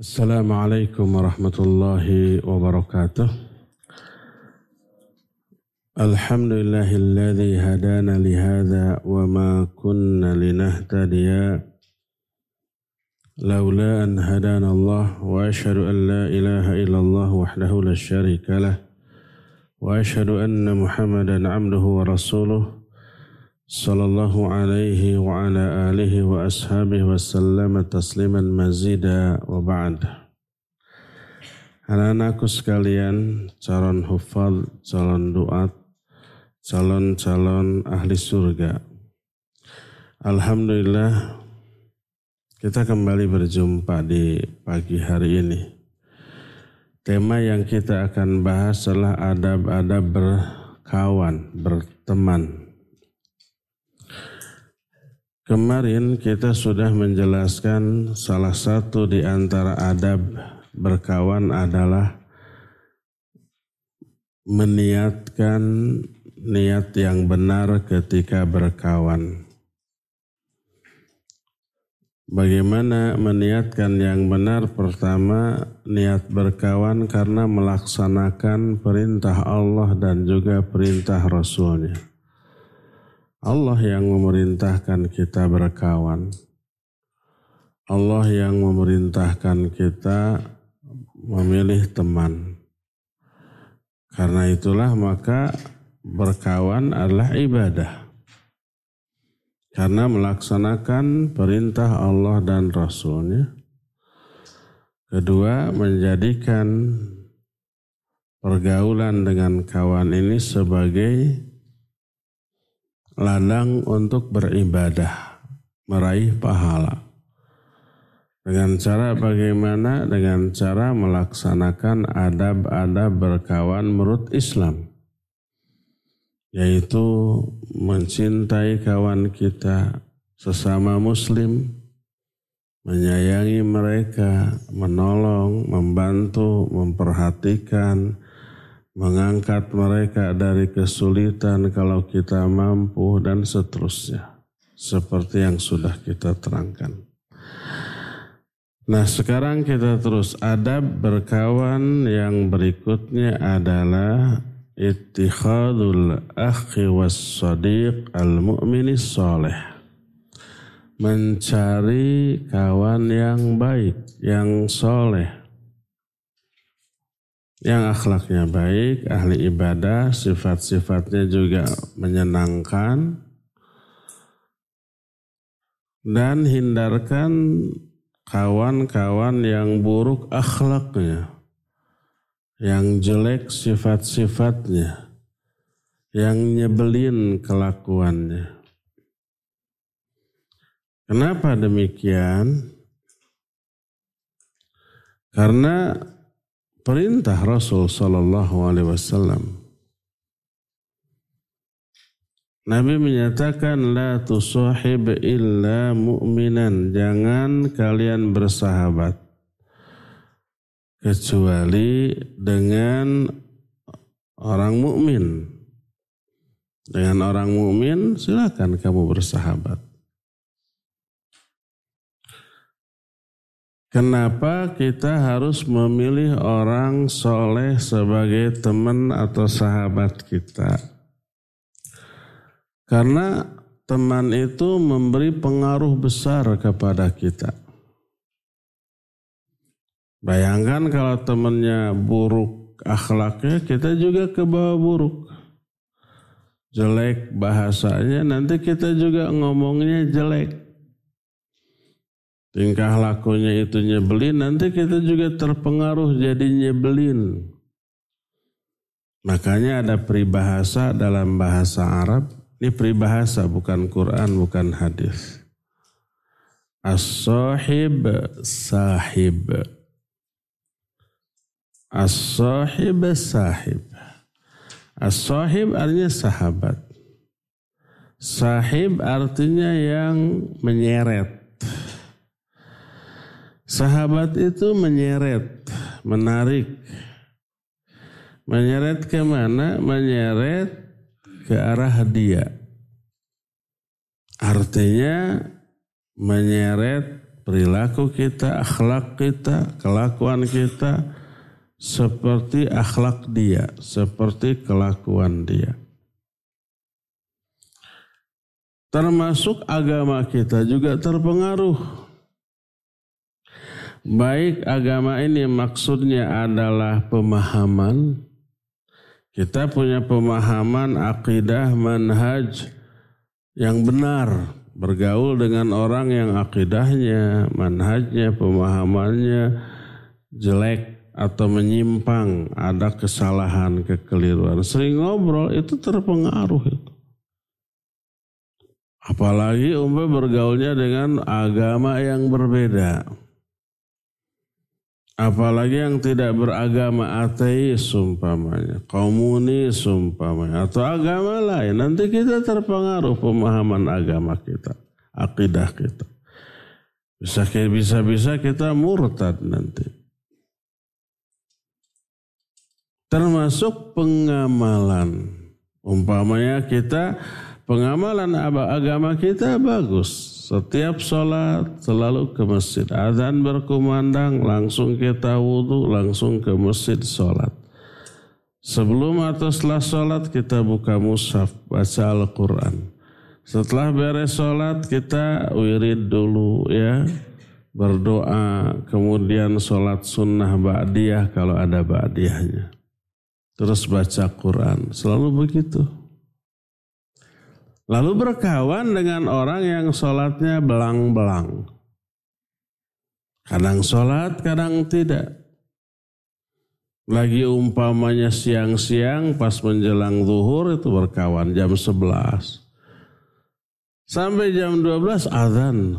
السلام عليكم ورحمة الله وبركاته. الحمد لله الذي هدانا لهذا وما كنا لنهتدي. لولا أن هدانا الله وأشهد أن لا إله إلا الله وحده لا شريك له وأشهد أن محمدا عبده ورسوله. صلى الله عليه وعلى آله وأصحابه وسلم تسليما مزيدا وبعد Anak-anakku sekalian, calon hufal, calon duat, calon-calon ahli surga. Alhamdulillah, kita kembali berjumpa di pagi hari ini. Tema yang kita akan bahas adalah adab-adab berkawan, berteman, Kemarin kita sudah menjelaskan salah satu di antara adab berkawan adalah meniatkan niat yang benar ketika berkawan. Bagaimana meniatkan yang benar? Pertama, niat berkawan karena melaksanakan perintah Allah dan juga perintah Rasulnya. Allah yang memerintahkan kita berkawan. Allah yang memerintahkan kita memilih teman. Karena itulah maka berkawan adalah ibadah. Karena melaksanakan perintah Allah dan Rasulnya. Kedua, menjadikan pergaulan dengan kawan ini sebagai ladang untuk beribadah, meraih pahala. Dengan cara bagaimana? Dengan cara melaksanakan adab-adab berkawan menurut Islam. Yaitu mencintai kawan kita sesama muslim, menyayangi mereka, menolong, membantu, memperhatikan, mengangkat mereka dari kesulitan kalau kita mampu dan seterusnya. Seperti yang sudah kita terangkan. Nah sekarang kita terus adab berkawan yang berikutnya adalah ittikhadul akhi was al mu'minis soleh. Mencari kawan yang baik, yang soleh yang akhlaknya baik, ahli ibadah, sifat-sifatnya juga menyenangkan, dan hindarkan kawan-kawan yang buruk akhlaknya, yang jelek sifat-sifatnya, yang nyebelin kelakuannya. Kenapa demikian? Karena perintah Rasul Sallallahu Alaihi Wasallam. Nabi menyatakan la tusahib illa mu'minan. Jangan kalian bersahabat kecuali dengan orang mukmin. Dengan orang mukmin silakan kamu bersahabat. Kenapa kita harus memilih orang soleh sebagai teman atau sahabat kita? Karena teman itu memberi pengaruh besar kepada kita. Bayangkan kalau temannya buruk akhlaknya, kita juga ke bawah buruk. Jelek bahasanya, nanti kita juga ngomongnya jelek tingkah lakunya itu nyebelin, nanti kita juga terpengaruh jadi nyebelin. Makanya ada peribahasa dalam bahasa Arab, ini peribahasa bukan Quran, bukan hadis. As-sahib sahib. As-sahib sahib. As-sahib artinya sahabat. Sahib artinya yang menyeret Sahabat itu menyeret, menarik. Menyeret ke mana? Menyeret ke arah dia. Artinya menyeret perilaku kita, akhlak kita, kelakuan kita seperti akhlak dia, seperti kelakuan dia. Termasuk agama kita juga terpengaruh. Baik agama ini maksudnya adalah pemahaman. Kita punya pemahaman akidah manhaj yang benar. Bergaul dengan orang yang akidahnya, manhajnya, pemahamannya jelek atau menyimpang, ada kesalahan, kekeliruan. Sering ngobrol itu terpengaruh itu. Apalagi umpah bergaulnya dengan agama yang berbeda. Apalagi yang tidak beragama ateis umpamanya, komunis umpamanya, atau agama lain. Nanti kita terpengaruh pemahaman agama kita, akidah kita. Bisa bisa bisa kita murtad nanti. termasuk pengamalan. Umpamanya kita pengamalan agama kita bagus. Setiap sholat selalu ke masjid. Azan berkumandang langsung kita wudhu langsung ke masjid sholat. Sebelum atau setelah sholat kita buka mushaf baca Al-Quran. Setelah beres sholat kita wirid dulu ya berdoa kemudian sholat sunnah ba'diyah kalau ada ba'diyahnya terus baca Quran. Selalu begitu. Lalu berkawan dengan orang yang sholatnya belang-belang. Kadang sholat, kadang tidak. Lagi umpamanya siang-siang pas menjelang zuhur itu berkawan jam 11. Sampai jam 12 azan.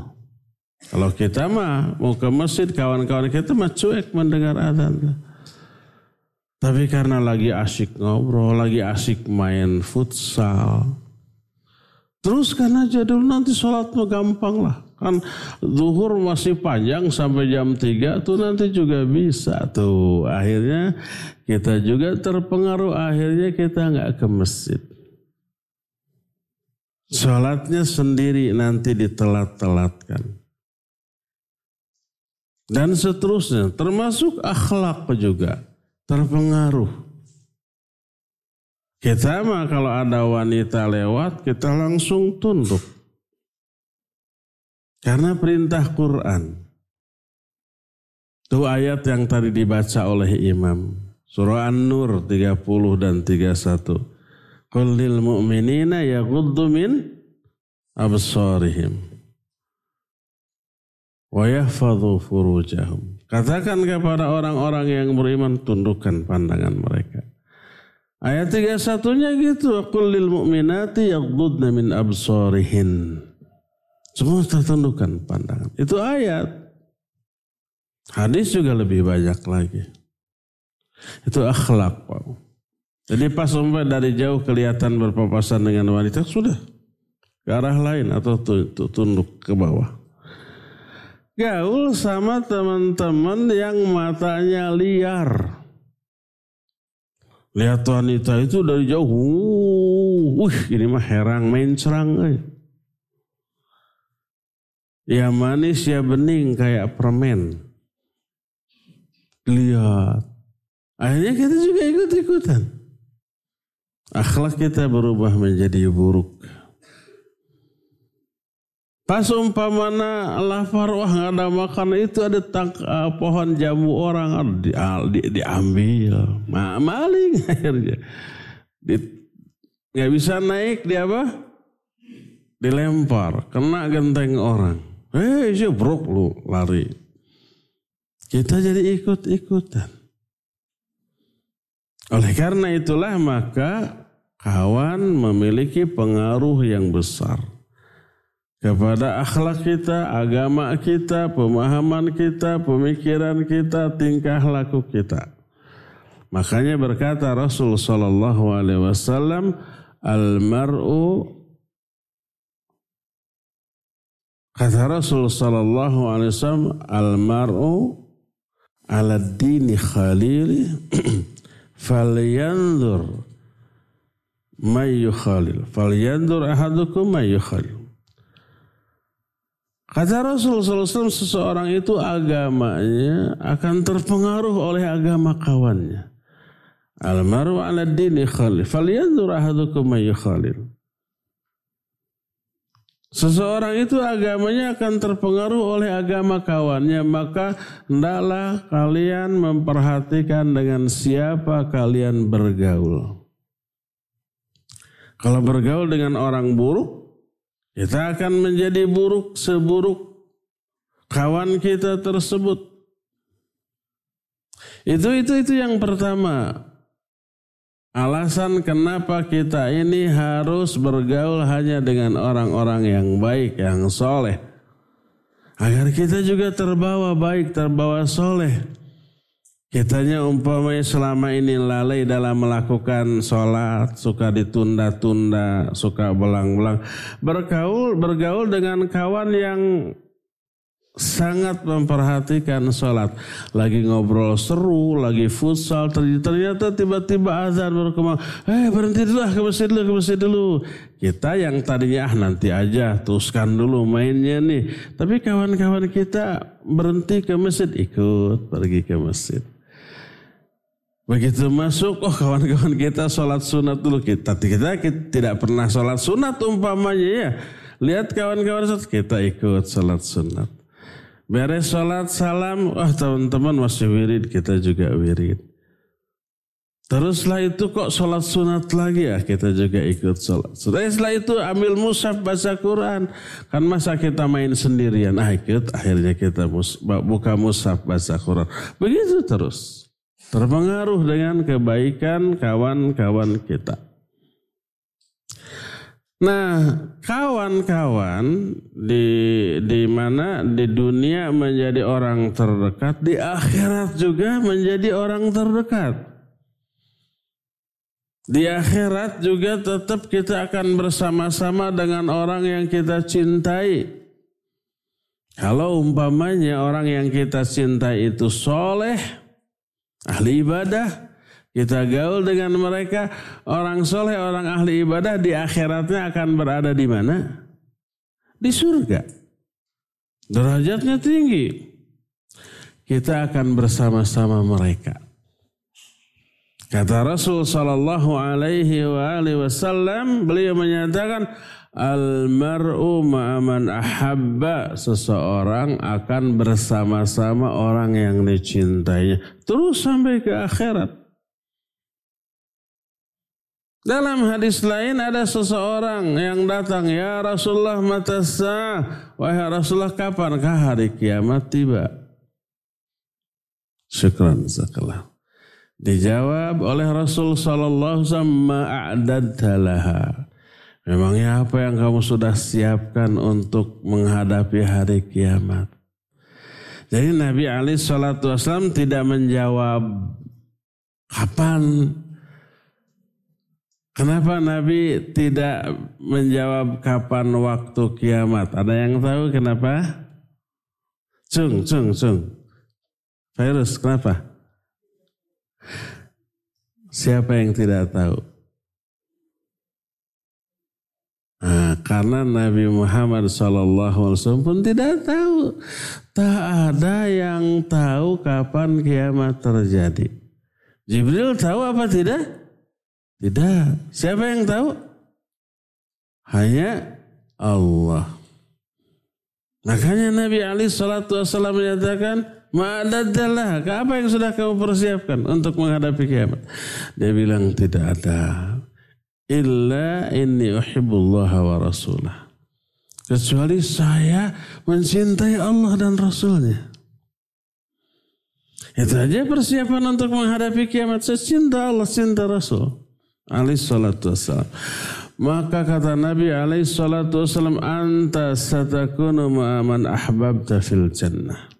Kalau kita mah mau ke masjid kawan-kawan kita mah cuek mendengar azan. Tapi karena lagi asik ngobrol, lagi asik main futsal. Teruskan aja dulu nanti sholatmu gampang lah. Kan zuhur masih panjang sampai jam 3 tuh nanti juga bisa tuh. Akhirnya kita juga terpengaruh akhirnya kita nggak ke masjid. Sholatnya sendiri nanti ditelat-telatkan. Dan seterusnya termasuk akhlak juga terpengaruh. Kita mah kalau ada wanita lewat, kita langsung tunduk. Karena perintah Quran. Itu ayat yang tadi dibaca oleh imam. Surah An-Nur 30 dan 31. Qul lil mu'minina yaghuddu min absarihim wa yahfadhu furujahum. Katakan kepada orang-orang yang beriman tundukkan pandangan mereka. Ayat 31-nya gitu, qul lil mu'minati yaghdudna min absarihin. Semua tertundukkan pandangan. Itu ayat. Hadis juga lebih banyak lagi. Itu akhlak, Pak. Jadi pas sampai dari jauh kelihatan berpapasan dengan wanita, sudah ke arah lain atau tunduk ke bawah gaul sama teman-teman yang matanya liar. Lihat wanita itu dari jauh, wih ini mah herang mencrang. Eh. Ya manis ya bening kayak permen. Lihat. Akhirnya kita juga ikut-ikutan. Akhlak kita berubah menjadi buruk. Pas umpamana lapar wah nggak ada makan itu ada tak, uh, pohon jambu orang di, di, diambil. Ma, maling akhirnya. Nggak bisa naik dia apa? Dilempar kena genteng orang. Eh hey, brok lu lari. Kita jadi ikut-ikutan. Oleh karena itulah maka kawan memiliki pengaruh yang besar kepada akhlak kita, agama kita, pemahaman kita, pemikiran kita, tingkah laku kita. Makanya berkata Rasul sallallahu alaihi wasallam, "Al-mar'u Kata Rasul sallallahu alaihi wasallam, "Al-mar'u ala dini khalili falyanzur may yukhalil. Falyanzur ahadukum may yukhalil." Kata Rasul SAW seseorang itu agamanya akan terpengaruh oleh agama kawannya. Almaru ala dini khalil. Falyanzur ahadukum khalil. Seseorang itu agamanya akan terpengaruh oleh agama kawannya, maka hendaklah kalian memperhatikan dengan siapa kalian bergaul. Kalau bergaul dengan orang buruk, kita akan menjadi buruk seburuk kawan kita tersebut. Itu itu itu yang pertama. Alasan kenapa kita ini harus bergaul hanya dengan orang-orang yang baik, yang soleh. Agar kita juga terbawa baik, terbawa soleh. Kitanya umpamanya selama ini lalai dalam melakukan sholat, suka ditunda-tunda, suka belang-belang. Bergaul, bergaul dengan kawan yang sangat memperhatikan sholat. Lagi ngobrol seru, lagi futsal, ternyata tiba-tiba azan berkembang. Eh berhenti dulu ah ke masjid dulu, ke masjid dulu. Kita yang tadinya ah nanti aja, teruskan dulu mainnya nih. Tapi kawan-kawan kita berhenti ke masjid, ikut pergi ke masjid. Begitu masuk, oh kawan-kawan kita sholat sunat dulu. Kita, kita, kita tidak pernah sholat sunat umpamanya ya. Lihat kawan-kawan kita ikut sholat sunat. Beres sholat salam, wah teman-teman masih wirid, kita juga wirid. Teruslah itu kok sholat sunat lagi ya, kita juga ikut sholat. Setelah, setelah itu ambil mushaf baca Quran. Kan masa kita main sendirian, ah ikut akhirnya kita buka mushaf baca Quran. Begitu terus. Terpengaruh dengan kebaikan kawan-kawan kita. Nah, kawan-kawan di di mana di dunia menjadi orang terdekat, di akhirat juga menjadi orang terdekat. Di akhirat juga tetap kita akan bersama-sama dengan orang yang kita cintai. Kalau umpamanya orang yang kita cintai itu soleh, ahli ibadah, kita gaul dengan mereka, orang soleh, orang ahli ibadah di akhiratnya akan berada di mana? Di surga. Derajatnya tinggi. Kita akan bersama-sama mereka. Kata Rasul sallallahu alaihi wasallam, beliau menyatakan Al-mar'u ma'aman ahabba. Seseorang akan bersama-sama orang yang dicintainya. Terus sampai ke akhirat. Dalam hadis lain ada seseorang yang datang, Ya Rasulullah matasa, wahai Rasulullah kapankah hari kiamat tiba? Syukran zakallah. Dijawab oleh Rasul Sallallahu Alaihi Wasallam, Memangnya apa yang kamu sudah siapkan untuk menghadapi hari kiamat? Jadi Nabi Ali Shallallahu Wasallam tidak menjawab kapan Kenapa Nabi tidak menjawab kapan waktu kiamat? Ada yang tahu kenapa? Cung, cung, cung. Virus, kenapa? Siapa yang tidak tahu? Nah, karena Nabi Muhammad SAW pun tidak tahu. Tak ada yang tahu kapan kiamat terjadi. Jibril tahu apa tidak? Tidak. Siapa yang tahu? Hanya Allah. Makanya Nabi Ali Shallallahu Wasallam menyatakan, Ma'adadalah, apa yang sudah kamu persiapkan untuk menghadapi kiamat? Dia bilang tidak ada. Illa inni uhibbullah wa rasulah. Kecuali saya mencintai Allah dan Rasulnya. Itu aja persiapan untuk menghadapi kiamat. Saya cinta Allah, cinta Rasul alaihi salatu wassalam. Maka kata Nabi alaihi salatu wassalam, anta satakunu ma'aman ahbabta fil jannah.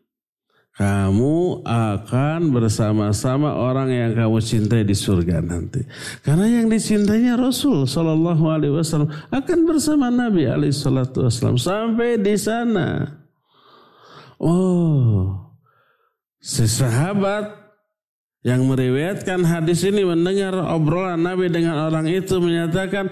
Kamu akan bersama-sama orang yang kamu cintai di surga nanti. Karena yang dicintainya Rasul Sallallahu Alaihi Wasallam akan bersama Nabi Alaihi Wasallam sampai di sana. Oh, si sahabat Yang meriwayatkan hadis ini mendengar obrolan Nabi dengan orang itu menyatakan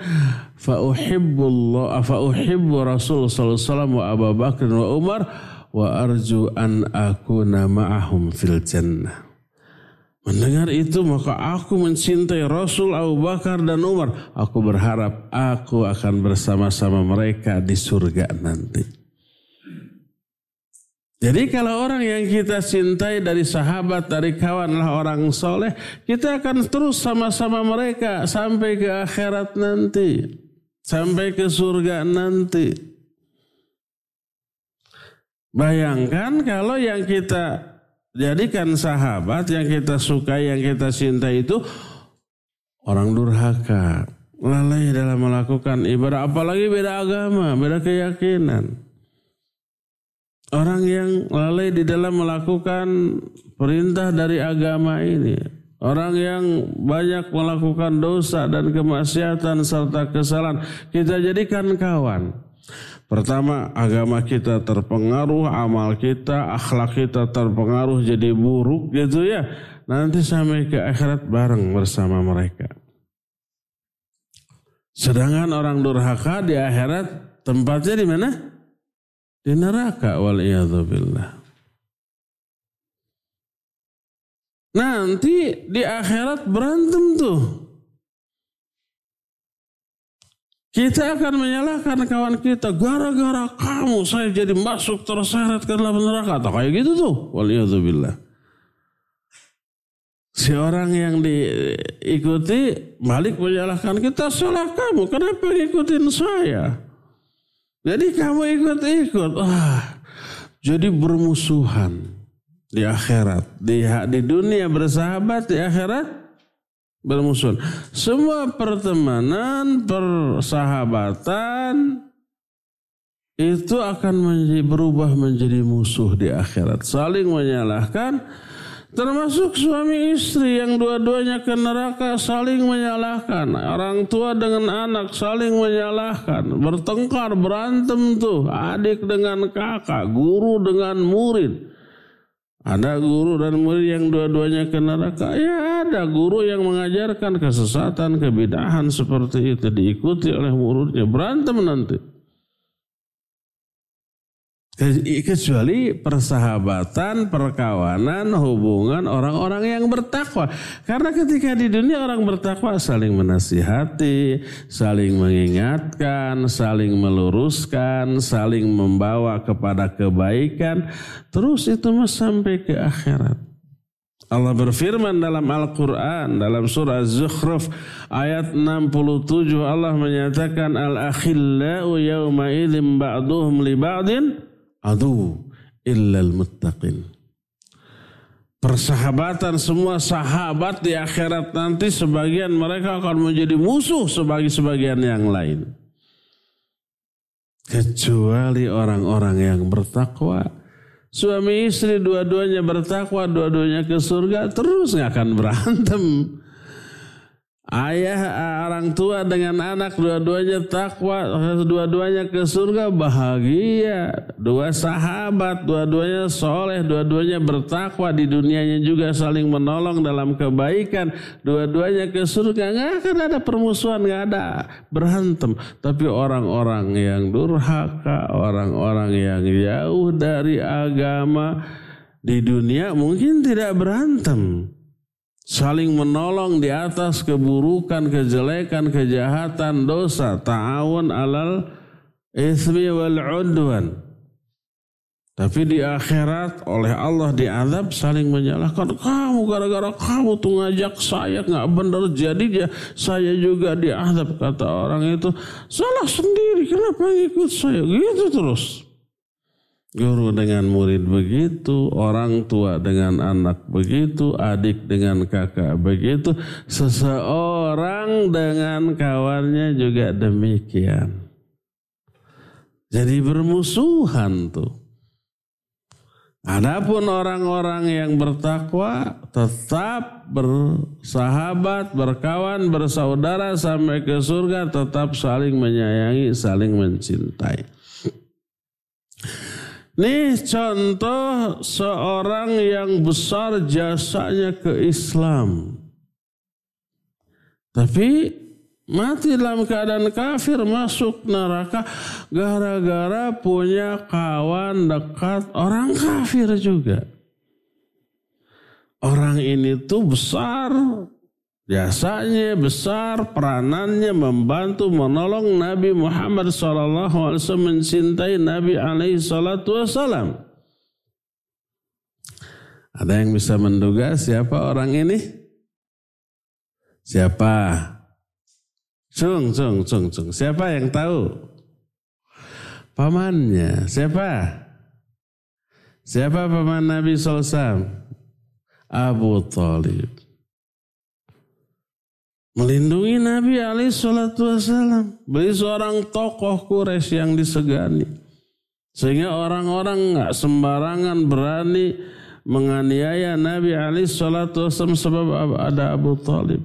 fa uhibbullah fa uhibbu Rasul sallallahu alaihi wasallam wa Abu Bakar wa Umar wa arju an akuna ma'ahum fil jannah. Mendengar itu maka aku mencintai Rasul Abu Bakar dan Umar. Aku berharap aku akan bersama-sama mereka di surga nanti. Jadi kalau orang yang kita cintai dari sahabat, dari kawanlah orang soleh, kita akan terus sama-sama mereka sampai ke akhirat nanti. Sampai ke surga nanti. Bayangkan kalau yang kita jadikan sahabat, yang kita sukai, yang kita cintai itu orang durhaka. Lalai dalam melakukan ibadah, apalagi beda agama, beda keyakinan. Orang yang lalai di dalam melakukan perintah dari agama ini. Orang yang banyak melakukan dosa dan kemaksiatan serta kesalahan. Kita jadikan kawan. Pertama, agama kita terpengaruh, amal kita, akhlak kita terpengaruh jadi buruk gitu ya. Nanti sampai ke akhirat bareng bersama mereka. Sedangkan orang durhaka di akhirat tempatnya di mana? di neraka wal billah. Nanti di akhirat berantem tuh. Kita akan menyalahkan kawan kita gara-gara kamu saya jadi masuk terseret ke dalam neraka atau kayak gitu tuh. Waliyadzubillah. Si orang yang diikuti balik menyalahkan kita salah kamu. Kenapa ngikutin saya? Jadi kamu ikut-ikut. Wah, jadi bermusuhan di akhirat. Di, di dunia bersahabat, di akhirat bermusuhan. Semua pertemanan, persahabatan itu akan menjadi, berubah menjadi musuh di akhirat. Saling menyalahkan Termasuk suami istri yang dua-duanya ke neraka saling menyalahkan. Orang tua dengan anak saling menyalahkan. Bertengkar, berantem tuh. Adik dengan kakak, guru dengan murid. Ada guru dan murid yang dua-duanya ke neraka. Ya ada guru yang mengajarkan kesesatan, kebidahan seperti itu. Diikuti oleh muridnya. Berantem nanti. Kecuali persahabatan, perkawanan, hubungan orang-orang yang bertakwa. Karena ketika di dunia orang bertakwa saling menasihati, saling mengingatkan, saling meluruskan, saling membawa kepada kebaikan. Terus itu mas sampai ke akhirat. Allah berfirman dalam Al-Quran, dalam surah Zukhruf ayat 67 Allah menyatakan Al-akhillau yawma ba'duhum li ba'din adu illal muttaqin. Persahabatan semua sahabat di akhirat nanti sebagian mereka akan menjadi musuh sebagai sebagian yang lain. Kecuali orang-orang yang bertakwa. Suami istri dua-duanya bertakwa, dua-duanya ke surga, terus nggak akan berantem. Ayah orang tua dengan anak dua-duanya takwa, dua-duanya ke surga bahagia. Dua sahabat, dua-duanya soleh, dua-duanya bertakwa di dunianya juga saling menolong dalam kebaikan. Dua-duanya ke surga nggak akan ada permusuhan, nggak ada berantem. Tapi orang-orang yang durhaka, orang-orang yang jauh dari agama di dunia mungkin tidak berantem saling menolong di atas keburukan, kejelekan, kejahatan, dosa, ta'awun alal ismi wal udwan. Tapi di akhirat oleh Allah diadab saling menyalahkan kamu gara-gara kamu tuh ngajak saya nggak benar jadi saya juga diadab kata orang itu salah sendiri kenapa ngikut saya gitu terus. Guru dengan murid begitu, orang tua dengan anak begitu, adik dengan kakak begitu, seseorang dengan kawannya juga demikian. Jadi bermusuhan tuh. Adapun orang-orang yang bertakwa tetap bersahabat, berkawan, bersaudara sampai ke surga tetap saling menyayangi, saling mencintai. Nih contoh seorang yang besar jasanya ke Islam. Tapi mati dalam keadaan kafir masuk neraka gara-gara punya kawan dekat orang kafir juga. Orang ini tuh besar Jasanya besar, peranannya membantu menolong Nabi Muhammad SAW mencintai Nabi alaihi salatu wasallam. Ada yang bisa menduga siapa orang ini? Siapa? Cung, cung, cung, cung. Siapa yang tahu? Pamannya. Siapa? Siapa paman Nabi SAW? Abu Talib melindungi Nabi alaihi salatu wasallam. Beliau seorang tokoh Quraisy yang disegani. Sehingga orang-orang nggak sembarangan berani menganiaya Nabi alaihi salatu wasallam sebab ada Abu Talib.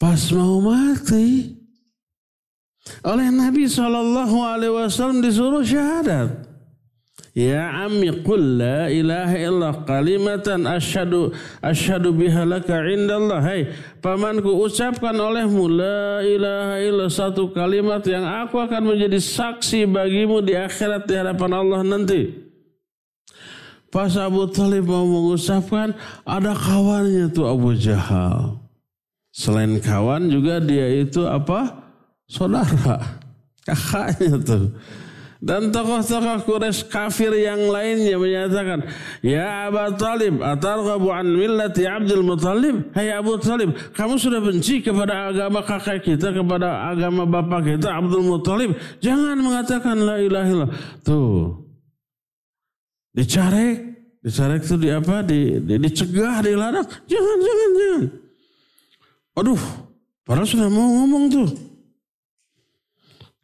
Pas mau mati oleh Nabi Shallallahu Alaihi Wasallam disuruh syahadat. Ya ammi qul la ilaha illallah kalimatan asyhadu asyhadu biha laka indallah. Hai pamanku ucapkan olehmu la ilaha illallah satu kalimat yang aku akan menjadi saksi bagimu di akhirat di hadapan Allah nanti. Pas Abu Talib mau mengucapkan ada kawannya tuh Abu Jahal. Selain kawan juga dia itu apa? Saudara. Kakaknya tuh. Dan tokoh-tokoh Quraisy kafir yang lainnya menyatakan, Ya Abu Talib, atarghabu an millati Abdul Muttalib? Hai Abu Talib, kamu sudah benci kepada agama kakek kita, kepada agama bapak kita Abdul Muttalib? Jangan mengatakan la ilaha illallah. Tuh. Dicarek, dicarek itu di apa? Di, di dicegah, dilarang. Jangan, jangan, jangan. Aduh, padahal sudah mau ngomong tuh.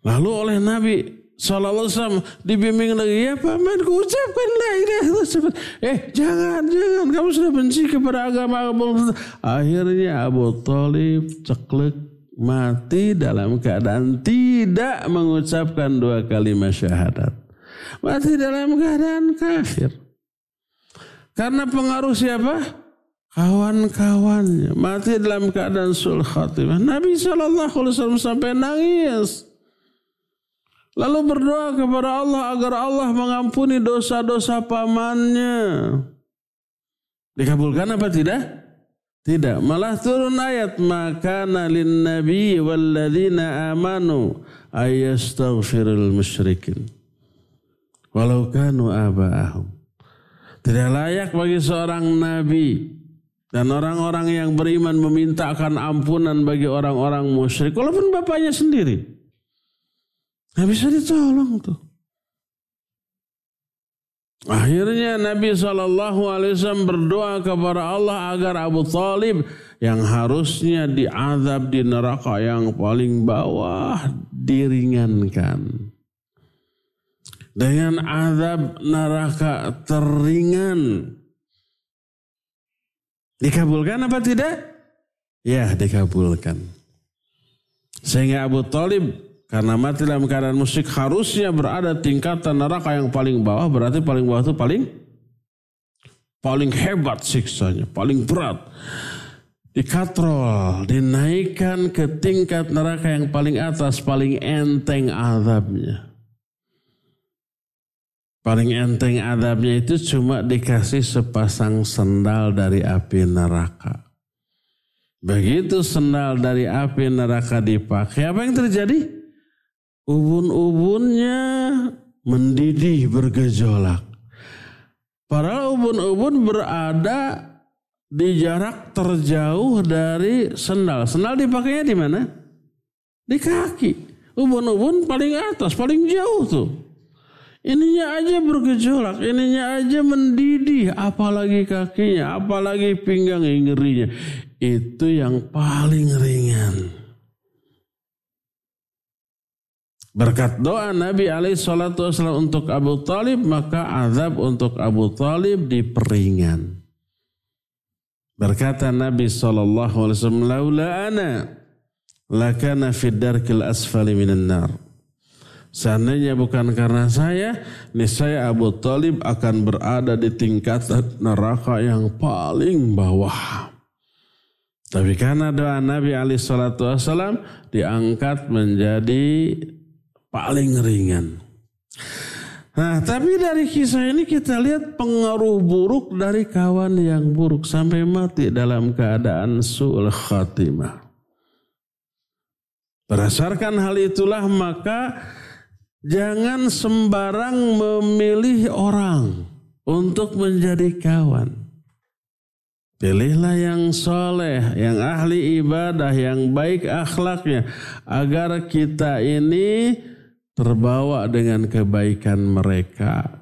Lalu oleh Nabi Sallallahu alaihi wasallam dibimbing lagi ya paman ilaha Eh jangan jangan kamu sudah benci kepada agama agama. Akhirnya Abu Talib ceklek mati dalam keadaan tidak mengucapkan dua kalimat syahadat. Mati dalam keadaan kafir. Karena pengaruh siapa? Kawan-kawannya. Mati dalam keadaan sul khatimah. Nabi SAW sampai nangis. Lalu berdoa kepada Allah agar Allah mengampuni dosa-dosa pamannya. Dikabulkan apa tidak? Tidak. Malah turun ayat maka nalin nabi walladzina amanu ayastaghfirul musyrikin. Walau kanu aba'ahum. Tidak layak bagi seorang nabi dan orang-orang yang beriman memintakan ampunan bagi orang-orang musyrik walaupun bapaknya sendiri. Nggak bisa ditolong tuh. Akhirnya Nabi SAW berdoa kepada Allah agar Abu Talib yang harusnya diazab di neraka yang paling bawah diringankan. Dengan azab neraka teringan. Dikabulkan apa tidak? Ya dikabulkan. Sehingga Abu Talib karena mati dalam keadaan musyrik harusnya berada tingkatan neraka yang paling bawah. Berarti paling bawah itu paling paling hebat siksanya, paling berat. Dikatrol, dinaikkan ke tingkat neraka yang paling atas, paling enteng azabnya. Paling enteng azabnya itu cuma dikasih sepasang sendal dari api neraka. Begitu sendal dari api neraka dipakai, apa yang terjadi? Ubun-ubunnya mendidih bergejolak. Para ubun-ubun berada di jarak terjauh dari sendal. Sendal dipakainya di mana? Di kaki. Ubun-ubun paling atas, paling jauh tuh. Ininya aja bergejolak, ininya aja mendidih, apalagi kakinya, apalagi pinggang ngerinya. Itu yang paling ringan. Berkat doa Nabi SAW untuk Abu Talib, maka azab untuk Abu Talib diperingan. Berkata Nabi SAW, Laula ana lakana fid darkil asfali minan nar. Seandainya bukan karena saya, niscaya Abu Talib akan berada di tingkatan neraka yang paling bawah. Tapi karena doa Nabi Ali Shallallahu Wasallam diangkat menjadi paling ringan. Nah, tapi dari kisah ini kita lihat pengaruh buruk dari kawan yang buruk sampai mati dalam keadaan su'ul khatimah. Berdasarkan hal itulah maka Jangan sembarang memilih orang untuk menjadi kawan. Pilihlah yang soleh, yang ahli ibadah, yang baik akhlaknya. Agar kita ini terbawa dengan kebaikan mereka.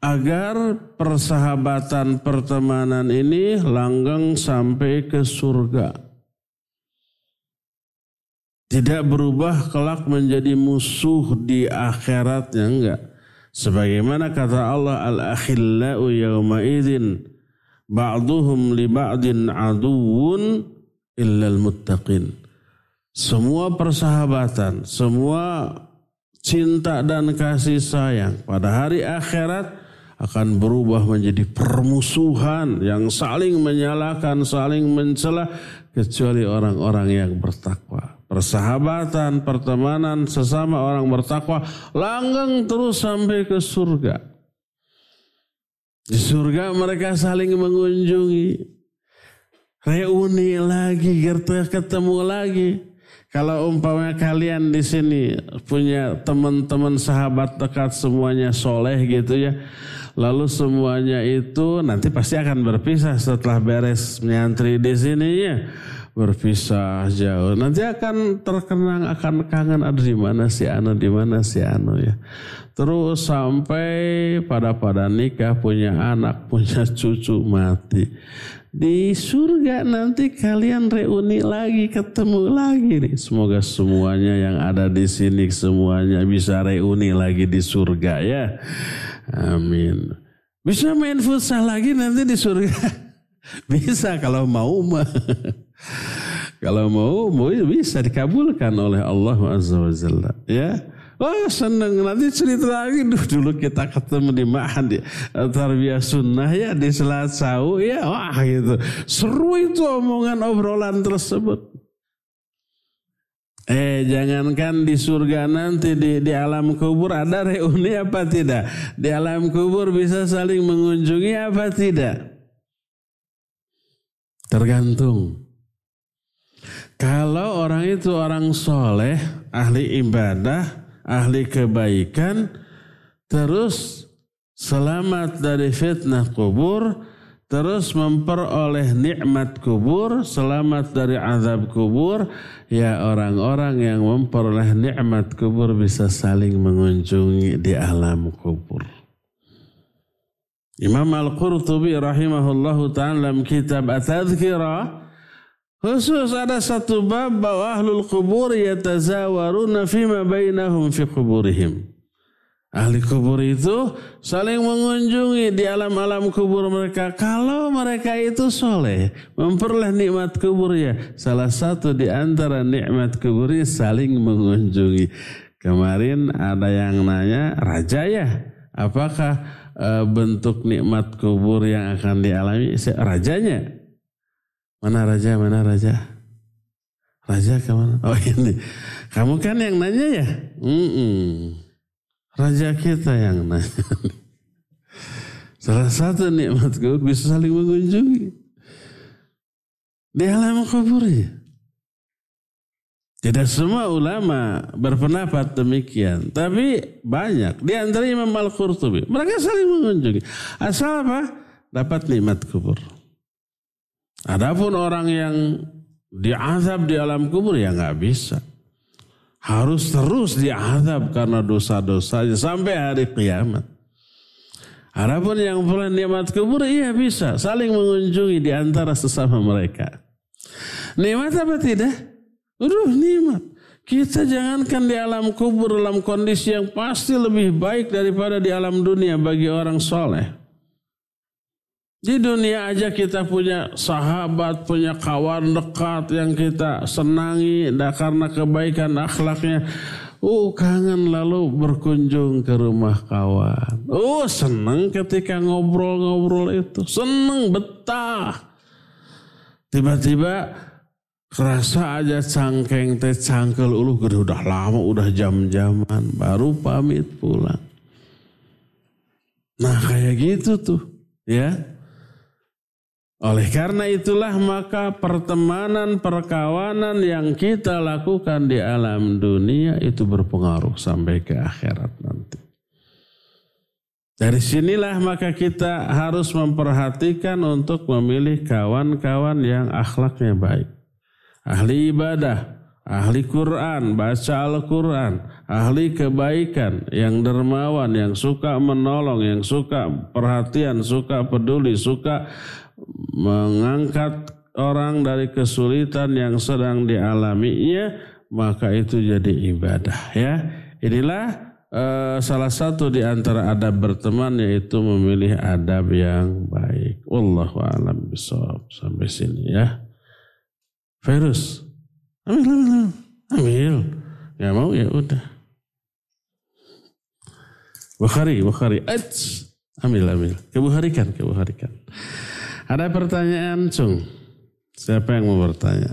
Agar persahabatan pertemanan ini langgeng sampai ke surga tidak berubah kelak menjadi musuh di akhiratnya enggak. Sebagaimana kata Allah al-akhillau yawma idzin ba'duhum li ba'din aduwwun illal muttaqin. Semua persahabatan, semua cinta dan kasih sayang pada hari akhirat akan berubah menjadi permusuhan yang saling menyalahkan, saling mencela kecuali orang-orang yang bertakwa persahabatan, pertemanan sesama orang bertakwa langgeng terus sampai ke surga. Di surga mereka saling mengunjungi. Reuni lagi, ketemu lagi. Kalau umpamanya kalian di sini punya teman-teman sahabat dekat semuanya soleh gitu ya. Lalu semuanya itu nanti pasti akan berpisah setelah beres menyantri di sini ya berpisah jauh. Nanti akan terkenang, akan kangen ada di mana si Anu, di mana si Anu ya. Terus sampai pada pada nikah punya anak, punya cucu mati. Di surga nanti kalian reuni lagi, ketemu lagi nih. Semoga semuanya yang ada di sini semuanya bisa reuni lagi di surga ya. Amin. Bisa main futsal lagi nanti di surga. Bisa kalau mau mah. Kalau mau, mau bisa dikabulkan oleh Allah Azza wa Jalla. Ya. Wah seneng nanti cerita lagi Duh, dulu kita ketemu di Ma'had di Tarbiyah Sunnah ya di Selat Sau ya wah gitu seru itu omongan obrolan tersebut Eh jangankan di surga nanti di, di alam kubur ada reuni apa tidak? Di alam kubur bisa saling mengunjungi apa tidak? Tergantung. Kalau orang itu orang soleh, ahli ibadah, ahli kebaikan, terus selamat dari fitnah kubur, terus memperoleh nikmat kubur, selamat dari azab kubur, ya orang-orang yang memperoleh nikmat kubur bisa saling mengunjungi di alam kubur. Imam Al-Qurtubi rahimahullahu ta'ala dalam kitab At-Tadhkirah Khusus ada satu bab bahwa ahlul kubur yatazawaruna fima bainahum fi kuburihim. Ahli kubur itu saling mengunjungi di alam-alam kubur mereka. Kalau mereka itu soleh, memperoleh nikmat kubur ya. Salah satu di antara nikmat kuburnya saling mengunjungi. Kemarin ada yang nanya, raja ya, apakah eh, bentuk nikmat kubur yang akan dialami rajanya? Mana raja, mana raja? Raja ke mana? Oh ini. Kamu kan yang nanya ya? Mm -mm. Raja kita yang nanya. Salah satu nikmat kubur bisa saling mengunjungi. Di alam kubur ya. Tidak semua ulama berpendapat demikian. Tapi banyak. Di antara Imam Al-Qurtubi. Mereka saling mengunjungi. Asal apa? Dapat nikmat kubur. Adapun orang yang diazab di alam kubur ya nggak bisa. Harus terus diazab karena dosa-dosanya sampai hari kiamat. Adapun yang pula nikmat kubur iya bisa saling mengunjungi di antara sesama mereka. Nikmat apa tidak? Udah nikmat. Kita jangankan di alam kubur dalam kondisi yang pasti lebih baik daripada di alam dunia bagi orang soleh. Di dunia aja kita punya sahabat, punya kawan dekat yang kita senangi karena kebaikan akhlaknya. Oh kangen lalu berkunjung ke rumah kawan. Oh seneng ketika ngobrol-ngobrol itu. Seneng betah. Tiba-tiba kerasa aja cangkeng teh cangkel ulu udah lama udah jam-jaman baru pamit pulang. Nah kayak gitu tuh ya. Oleh karena itulah maka pertemanan perkawanan yang kita lakukan di alam dunia itu berpengaruh sampai ke akhirat nanti. Dari sinilah maka kita harus memperhatikan untuk memilih kawan-kawan yang akhlaknya baik. Ahli ibadah, ahli Quran, baca Al-Quran, ahli kebaikan, yang dermawan, yang suka menolong, yang suka perhatian, suka peduli, suka mengangkat orang dari kesulitan yang sedang dialaminya, maka itu jadi ibadah ya. Inilah uh, salah satu di antara adab berteman yaitu memilih adab yang baik. Wallahu a'lam bishawab. Sampai sini ya. Virus. Ambil, ambil, ambil. Gak mau ya udah. Bukhari, Bukhari. Ats. Ambil, ambil. Kebuharikan, kebuharikan. Ada pertanyaan, Cung? Siapa yang mau bertanya?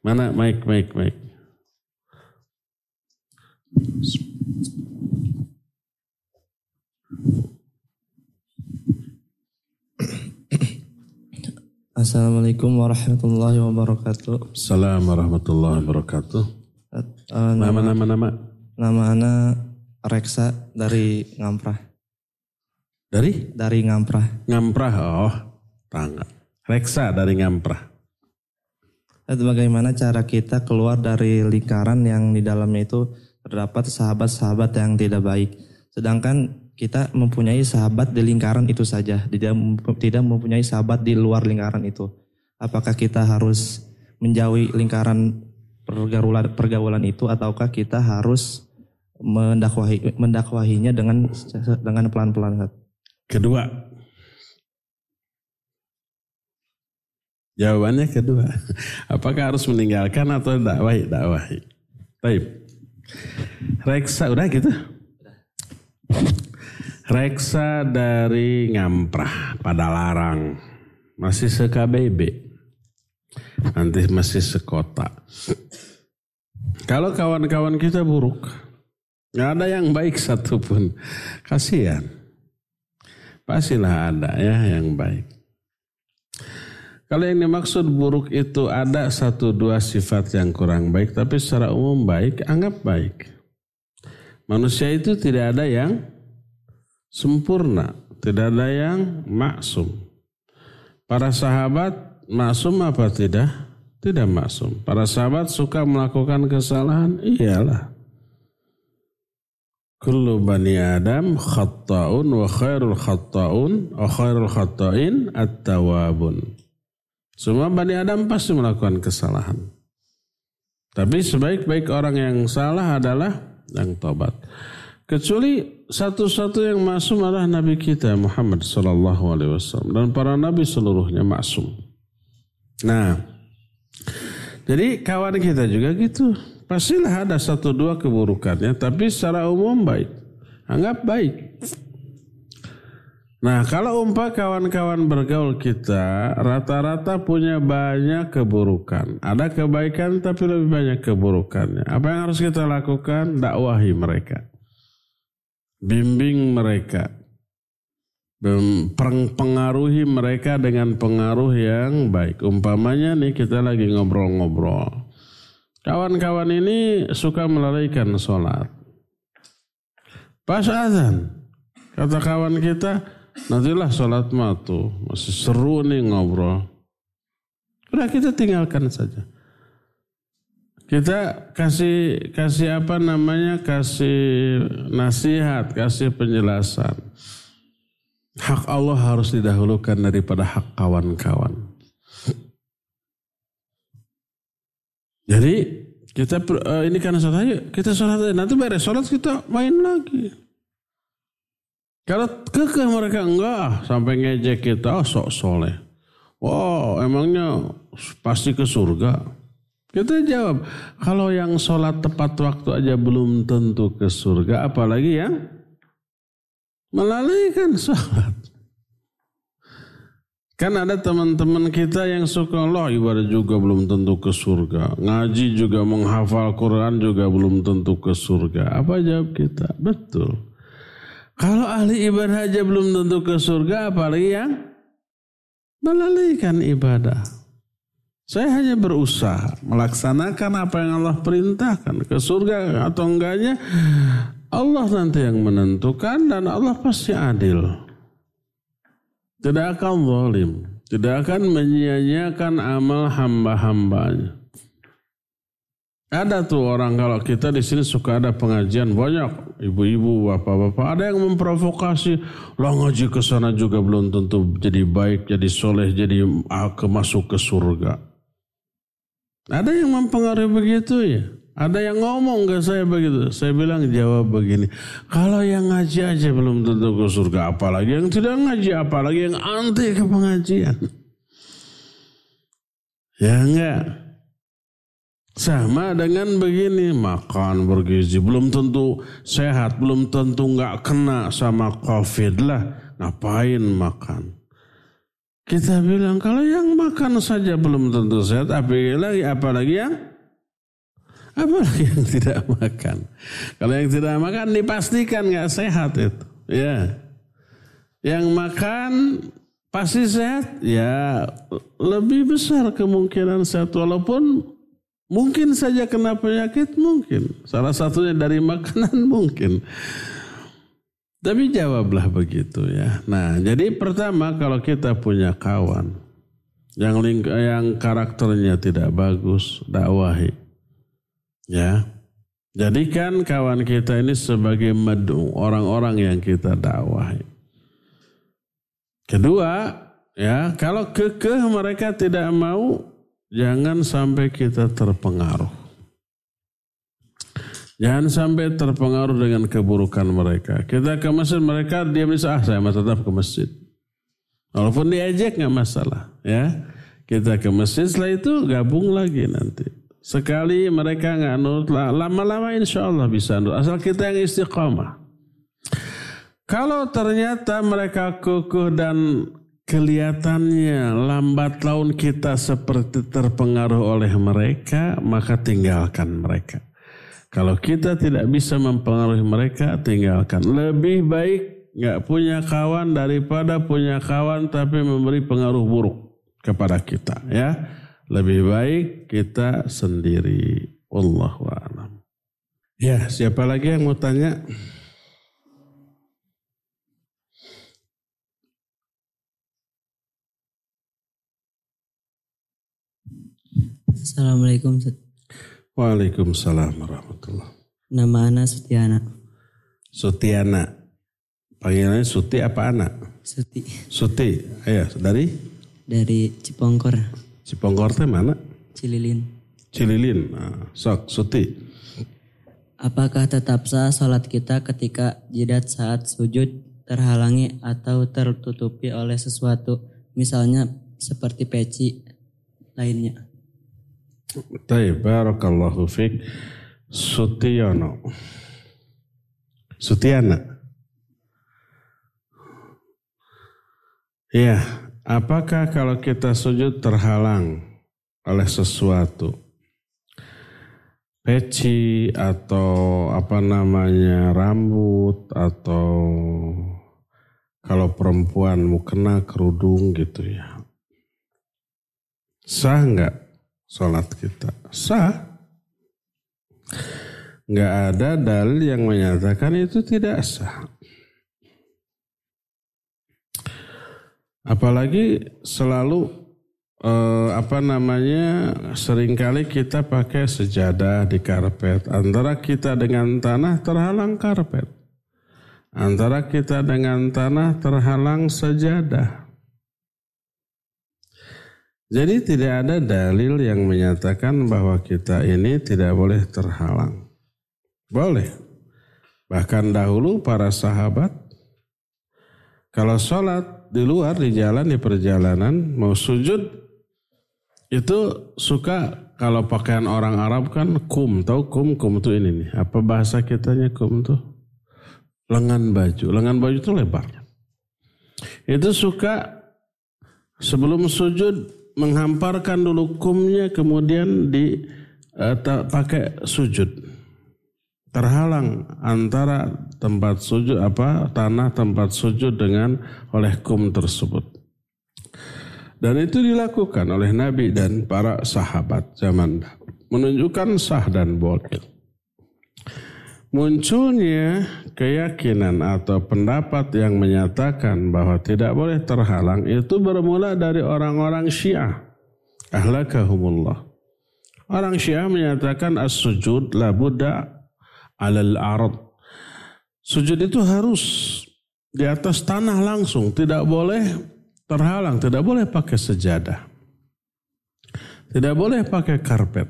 Mana mic, mic, mic. Assalamualaikum warahmatullahi wabarakatuh. Assalamualaikum warahmatullahi wabarakatuh. Uh, nama, nama nama nama Ana Reksa dari Ngamprah. Dari? Dari Ngamprah. Ngamprah, oh tangga. Reksa dari Ngamprah. Bagaimana cara kita keluar dari lingkaran yang di dalamnya itu terdapat sahabat-sahabat yang tidak baik. Sedangkan kita mempunyai sahabat di lingkaran itu saja, tidak tidak mempunyai sahabat di luar lingkaran itu. Apakah kita harus menjauhi lingkaran pergaulan pergaulan itu ataukah kita harus mendakwahi mendakwahinya dengan dengan pelan-pelan? Kedua. Jawabannya kedua. Apakah harus meninggalkan atau dakwahi? Dakwahi. Baik. Reksa udah gitu. Reksa dari Ngamprah pada larang masih se-KBB. Nanti masih sekota. Kalau kawan-kawan kita buruk, nggak ada yang baik satupun. Kasihan. Pastilah ada ya yang baik. Kalau yang dimaksud buruk itu ada satu dua sifat yang kurang baik, tapi secara umum baik, anggap baik. Manusia itu tidak ada yang sempurna, tidak ada yang maksum. Para sahabat maksum apa tidak? Tidak maksum. Para sahabat suka melakukan kesalahan? Iyalah. Kullu bani Adam khatta'un wa khairul khatta'un wa khairul khatta'in at-tawabun. Semua bani Adam pasti melakukan kesalahan. Tapi sebaik-baik orang yang salah adalah yang tobat. Kecuali satu-satu yang masum adalah Nabi kita Muhammad Sallallahu Alaihi Wasallam dan para Nabi seluruhnya masum. Nah, jadi kawan kita juga gitu. Pastilah ada satu dua keburukannya, tapi secara umum baik. Anggap baik. Nah, kalau umpah kawan-kawan bergaul kita rata-rata punya banyak keburukan. Ada kebaikan tapi lebih banyak keburukannya. Apa yang harus kita lakukan? Dakwahi mereka bimbing mereka, pengaruhi mereka dengan pengaruh yang baik. Umpamanya nih kita lagi ngobrol-ngobrol. Kawan-kawan ini suka melalaikan sholat. Pas azan, kata kawan kita, nantilah sholat matu. Masih seru nih ngobrol. Udah kita tinggalkan saja. Kita kasih kasih apa namanya? Kasih nasihat, kasih penjelasan. Hak Allah harus didahulukan daripada hak kawan-kawan. Jadi kita uh, ini karena sholat aja, kita sholat aja. Nanti beres sholat kita main lagi. Kalau kekeh mereka enggak sampai ngejek kita, oh sok soleh. Wow, emangnya pasti ke surga. Kita jawab, kalau yang sholat tepat waktu aja belum tentu ke surga, apalagi yang melalaikan sholat. Kan ada teman-teman kita yang suka Allah ibadah juga belum tentu ke surga. Ngaji juga menghafal Quran juga belum tentu ke surga. Apa jawab kita? Betul. Kalau ahli ibadah aja belum tentu ke surga apalagi yang melalaikan ibadah. Saya hanya berusaha melaksanakan apa yang Allah perintahkan. Ke surga atau enggaknya Allah nanti yang menentukan dan Allah pasti adil. Tidak akan zalim. Tidak akan menyia-nyiakan amal hamba-hambanya. Ada tuh orang kalau kita di sini suka ada pengajian banyak ibu-ibu, bapak-bapak, ada yang memprovokasi, lo ngaji ke sana juga belum tentu jadi baik, jadi soleh, jadi ah, masuk ke surga. Ada yang mempengaruhi begitu ya. Ada yang ngomong ke saya begitu. Saya bilang jawab begini. Kalau yang ngaji aja belum tentu ke surga. Apalagi yang tidak ngaji. Apalagi yang anti ke pengajian. Ya enggak. Sama dengan begini. Makan bergizi. Belum tentu sehat. Belum tentu enggak kena sama covid lah. Ngapain makan. Kita bilang kalau yang makan saja belum tentu sehat. Apalagi, apalagi yang apalagi yang tidak makan. Kalau yang tidak makan dipastikan nggak sehat itu. Ya. Yang makan pasti sehat, ya lebih besar kemungkinan sehat walaupun mungkin saja kena penyakit mungkin. Salah satunya dari makanan mungkin. Tapi jawablah begitu ya. Nah, jadi pertama kalau kita punya kawan yang link, yang karakternya tidak bagus, dakwahi Ya. Jadikan kawan kita ini sebagai medu, orang-orang yang kita dakwahi. Kedua, ya, kalau kekeh mereka tidak mau, jangan sampai kita terpengaruh. Jangan sampai terpengaruh dengan keburukan mereka. Kita ke masjid, mereka dia bisa, ah saya tetap ke masjid. Walaupun diajak nggak masalah, ya. Kita ke masjid, setelah itu gabung lagi nanti. Sekali mereka nggak nurut, lama-lama insya Allah bisa nurut. Asal kita yang istiqamah. Kalau ternyata mereka kukuh dan kelihatannya lambat laun kita seperti terpengaruh oleh mereka, maka tinggalkan mereka. Kalau kita tidak bisa mempengaruhi mereka, tinggalkan. Lebih baik nggak punya kawan daripada punya kawan tapi memberi pengaruh buruk kepada kita, ya. Lebih baik kita sendiri. Wallahu a'lam. Ya, siapa lagi yang mau tanya? Assalamualaikum. Waalaikumsalam warahmatullah. Nama Ana Sutiana. Sutiana. Panggilannya Suti apa anak? Suti. Suti. Ayo, dari? Dari Cipongkor. Cipongkor teh mana? Cililin. Cililin. Nah, sok Suti. Apakah tetap sah sholat kita ketika jidat saat sujud terhalangi atau tertutupi oleh sesuatu, misalnya seperti peci lainnya? Baik, barakallahu fiq. Sutiyono. Sutiana. Iya, Apakah kalau kita sujud terhalang oleh sesuatu? Peci atau apa namanya rambut atau kalau perempuan mau kena kerudung gitu ya. Sah nggak sholat kita? Sah. Nggak ada dalil yang menyatakan itu tidak sah. Apalagi selalu eh, apa namanya sering kali kita pakai sejadah di karpet. Antara kita dengan tanah terhalang karpet. Antara kita dengan tanah terhalang sejadah. Jadi tidak ada dalil yang menyatakan bahwa kita ini tidak boleh terhalang. Boleh. Bahkan dahulu para sahabat kalau sholat di luar di jalan di perjalanan mau sujud itu suka kalau pakaian orang Arab kan kum, tahu kum? Kum tuh ini nih. Apa bahasa kitanya kum tuh? Lengan baju. Lengan baju itu lebar. Itu suka sebelum sujud menghamparkan dulu kumnya kemudian di uh, pakai sujud. Terhalang antara tempat sujud apa tanah tempat sujud dengan oleh kum tersebut. Dan itu dilakukan oleh Nabi dan para sahabat zaman menunjukkan sah dan boleh. Munculnya keyakinan atau pendapat yang menyatakan bahwa tidak boleh terhalang itu bermula dari orang-orang Syiah. Ahlakahumullah. Orang Syiah menyatakan as-sujud la buddha alal arad. Sujud itu harus di atas tanah langsung, tidak boleh terhalang, tidak boleh pakai sejadah. Tidak boleh pakai karpet.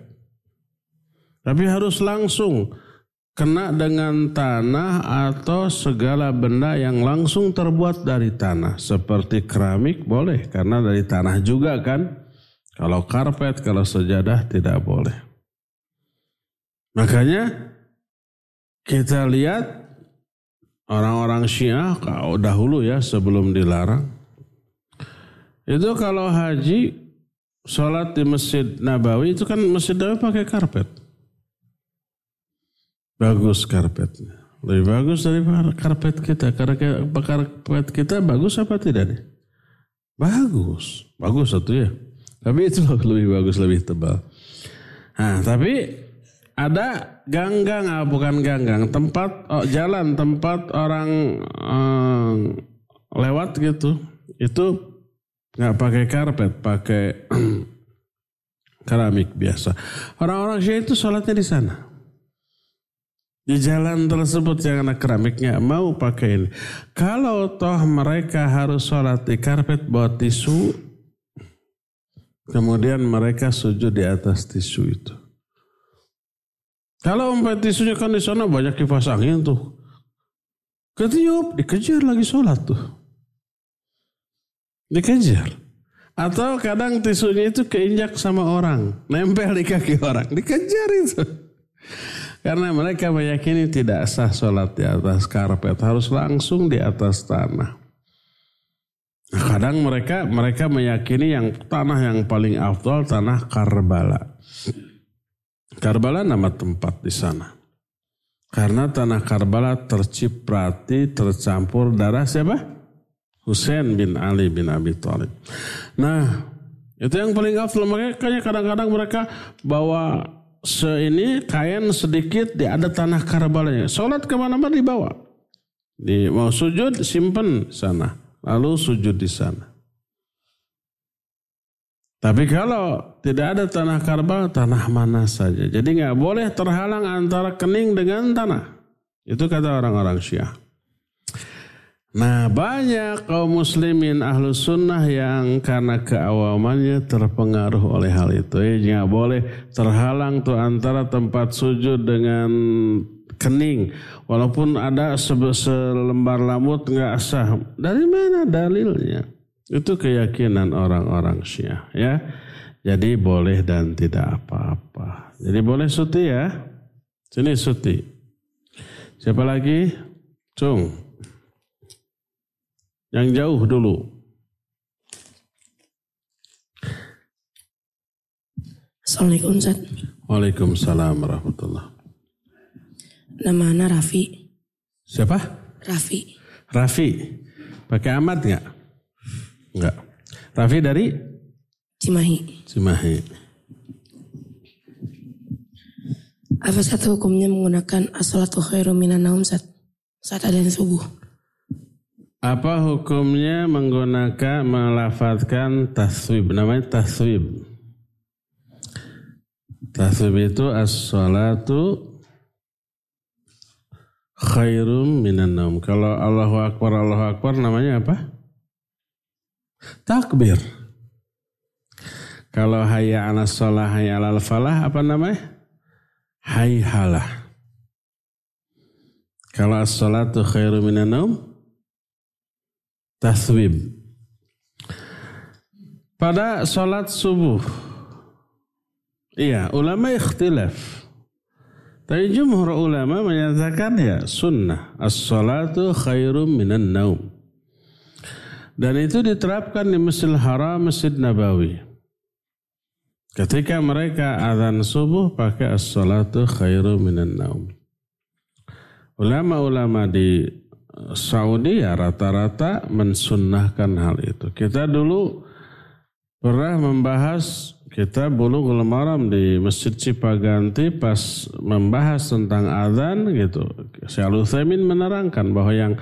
Tapi harus langsung kena dengan tanah atau segala benda yang langsung terbuat dari tanah. Seperti keramik boleh karena dari tanah juga kan. Kalau karpet, kalau sejadah tidak boleh. Makanya kita lihat orang-orang Syiah dahulu ya sebelum dilarang. Itu kalau haji sholat di Masjid Nabawi itu kan Masjid Nabawi pakai karpet. Bagus karpetnya. Lebih bagus dari karpet kita. Karena karpet kita bagus apa tidak nih? Bagus. Bagus satu ya. Tapi itu lebih bagus, lebih tebal. Nah, tapi ada ganggang, ah, bukan ganggang, tempat oh, jalan, tempat orang eh, lewat gitu. Itu nggak pakai karpet, pakai keramik biasa. Orang-orang Syiah itu sholatnya di sana. Di jalan tersebut yang anak keramiknya mau pakai ini. Kalau toh mereka harus sholat di karpet bawa tisu, kemudian mereka sujud di atas tisu itu. Kalau umpet tisunya kan di sana banyak kipas angin tuh. Ketiup, dikejar lagi sholat tuh. Dikejar. Atau kadang tisunya itu keinjak sama orang. Nempel di kaki orang. Dikejar itu. Karena mereka meyakini tidak sah sholat di atas karpet, harus langsung di atas tanah. Nah, kadang mereka mereka meyakini yang tanah yang paling afdol tanah Karbala. Karbala nama tempat di sana. Karena tanah Karbala terciprati tercampur darah siapa? Husain bin Ali bin Abi Thalib. Nah, itu yang paling afdol. Makanya kadang-kadang mereka bawa se ini kain sedikit di ada tanah Karbalanya. Sholat ke mana-mana dibawa. Di, mau sujud simpen sana. Lalu sujud di sana. Tapi kalau tidak ada tanah Karbala, tanah mana saja. Jadi nggak boleh terhalang antara kening dengan tanah. Itu kata orang-orang Syiah. Nah banyak kaum muslimin ahlu sunnah yang karena keawamannya terpengaruh oleh hal itu. Ya boleh terhalang tuh antara tempat sujud dengan kening. Walaupun ada selembar lamut nggak sah. Dari mana dalilnya? Itu keyakinan orang-orang Syiah ya. Jadi boleh dan tidak apa-apa. Jadi boleh suti ya. Sini suti. Siapa lagi? Cung. Yang jauh dulu. Assalamualaikum Ustaz. Waalaikumsalam warahmatullah. Nama Ana Raffi. Siapa? Raffi. Raffi. Pakai amat nggak? Nggak. Raffi dari? Cimahi. Cimahi. Apa satu hukumnya menggunakan as-salatu khairu minan naum saat, saat adzan subuh? Apa hukumnya menggunakan melafadzkan taswib? Namanya taswib. Taswib itu as-salatu khairum minan naum. Kalau Allahu Akbar, Allahu Akbar namanya apa? Takbir. Kalau hayya ala sholah, hayya ala falah, apa namanya? Hayhalah. Kalau as-salatu khairum minan naum, taswib. Pada sholat subuh, Iya, ulama ikhtilaf. Tapi jumhur ulama menyatakan ya sunnah. As-salatu khairum minan naum. Dan itu diterapkan di Masjidil Haram, Masjid Nabawi. Ketika mereka azan subuh pakai as-salatu khairum minan naum. Ulama-ulama di Saudi ya rata-rata mensunnahkan hal itu. Kita dulu pernah membahas kita bulu maram di Masjid Cipaganti pas membahas tentang azan gitu. Syekh Utsaimin menerangkan bahwa yang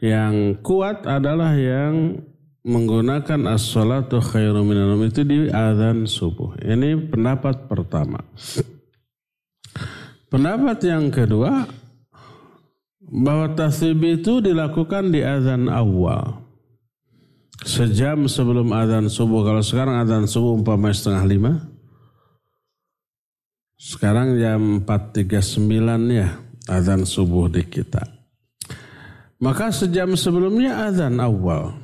yang kuat adalah yang menggunakan as-salatu khairu minan itu di azan subuh. Ini pendapat pertama. Pendapat yang kedua bahwa tasbih itu dilakukan di azan awal sejam sebelum adzan subuh. Kalau sekarang adzan subuh umpama setengah lima. Sekarang jam 4.39 ya adzan subuh di kita. Maka sejam sebelumnya adzan awal.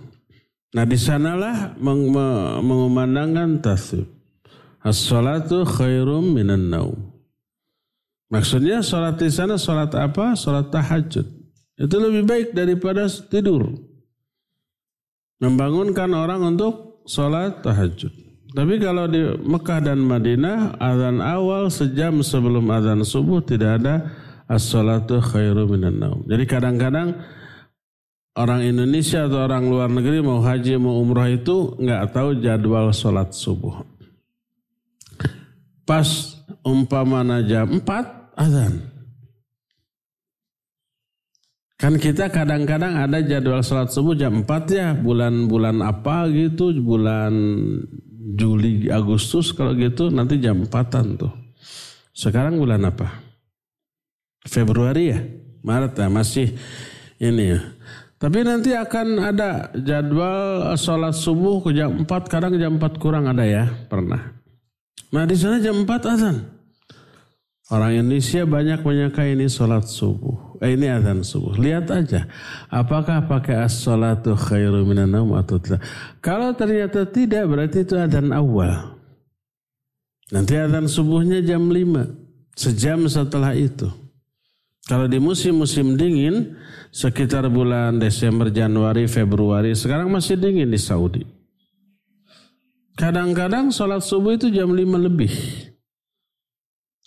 Nah di sanalah meng mengumandangkan tasbih. As-salatu khairum minan naum. Maksudnya salat di sana salat apa? Salat tahajud. Itu lebih baik daripada tidur membangunkan orang untuk sholat tahajud. Tapi kalau di Mekah dan Madinah, azan awal sejam sebelum azan subuh tidak ada as-salatu khairu minan naum. Jadi kadang-kadang orang Indonesia atau orang luar negeri mau haji mau umrah itu nggak tahu jadwal sholat subuh. Pas umpamana jam 4 azan. Kan kita kadang-kadang ada jadwal sholat subuh jam 4 ya, bulan-bulan apa gitu, bulan Juli, Agustus kalau gitu nanti jam 4-an tuh. Sekarang bulan apa? Februari ya? Maret ya, masih ini ya. Tapi nanti akan ada jadwal sholat subuh ke jam 4, kadang jam 4 kurang ada ya, pernah. Nah di sana jam 4 azan. Orang Indonesia banyak menyangka ini sholat subuh. Eh, ini azan subuh. Lihat aja. Apakah pakai as-salatu khairu minan naum atau tidak. Kalau ternyata tidak berarti itu azan awal. Nanti azan subuhnya jam 5. Sejam setelah itu. Kalau di musim-musim dingin sekitar bulan Desember, Januari, Februari. Sekarang masih dingin di Saudi. Kadang-kadang sholat subuh itu jam 5 lebih.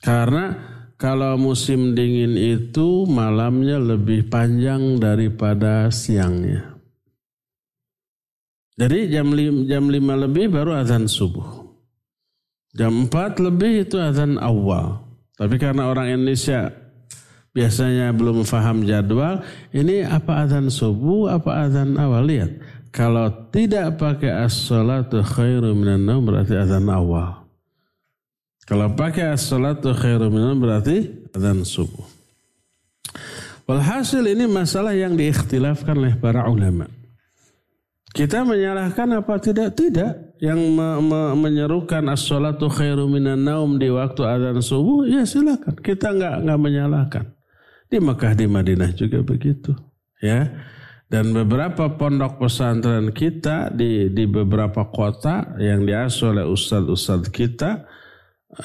Karena kalau musim dingin itu malamnya lebih panjang daripada siangnya. Jadi jam 5, jam 5 lebih baru azan subuh. Jam 4 lebih itu azan awal. Tapi karena orang Indonesia biasanya belum faham jadwal, ini apa azan subuh, apa azan awal. Lihat, kalau tidak pakai as-salatu khairu minan berarti azan awal. Kalau pakai as-salatu khairu minan berarti adzan subuh. Walhasil ini masalah yang diikhtilafkan oleh para ulama. Kita menyalahkan apa tidak? Tidak. Yang me me menyerukan as-salatu khairu minan naum di waktu adzan subuh, ya silakan. Kita nggak nggak menyalahkan. Di Mekah di Madinah juga begitu, ya. Dan beberapa pondok pesantren kita di di beberapa kota yang diasuh oleh ustadz-ustadz kita,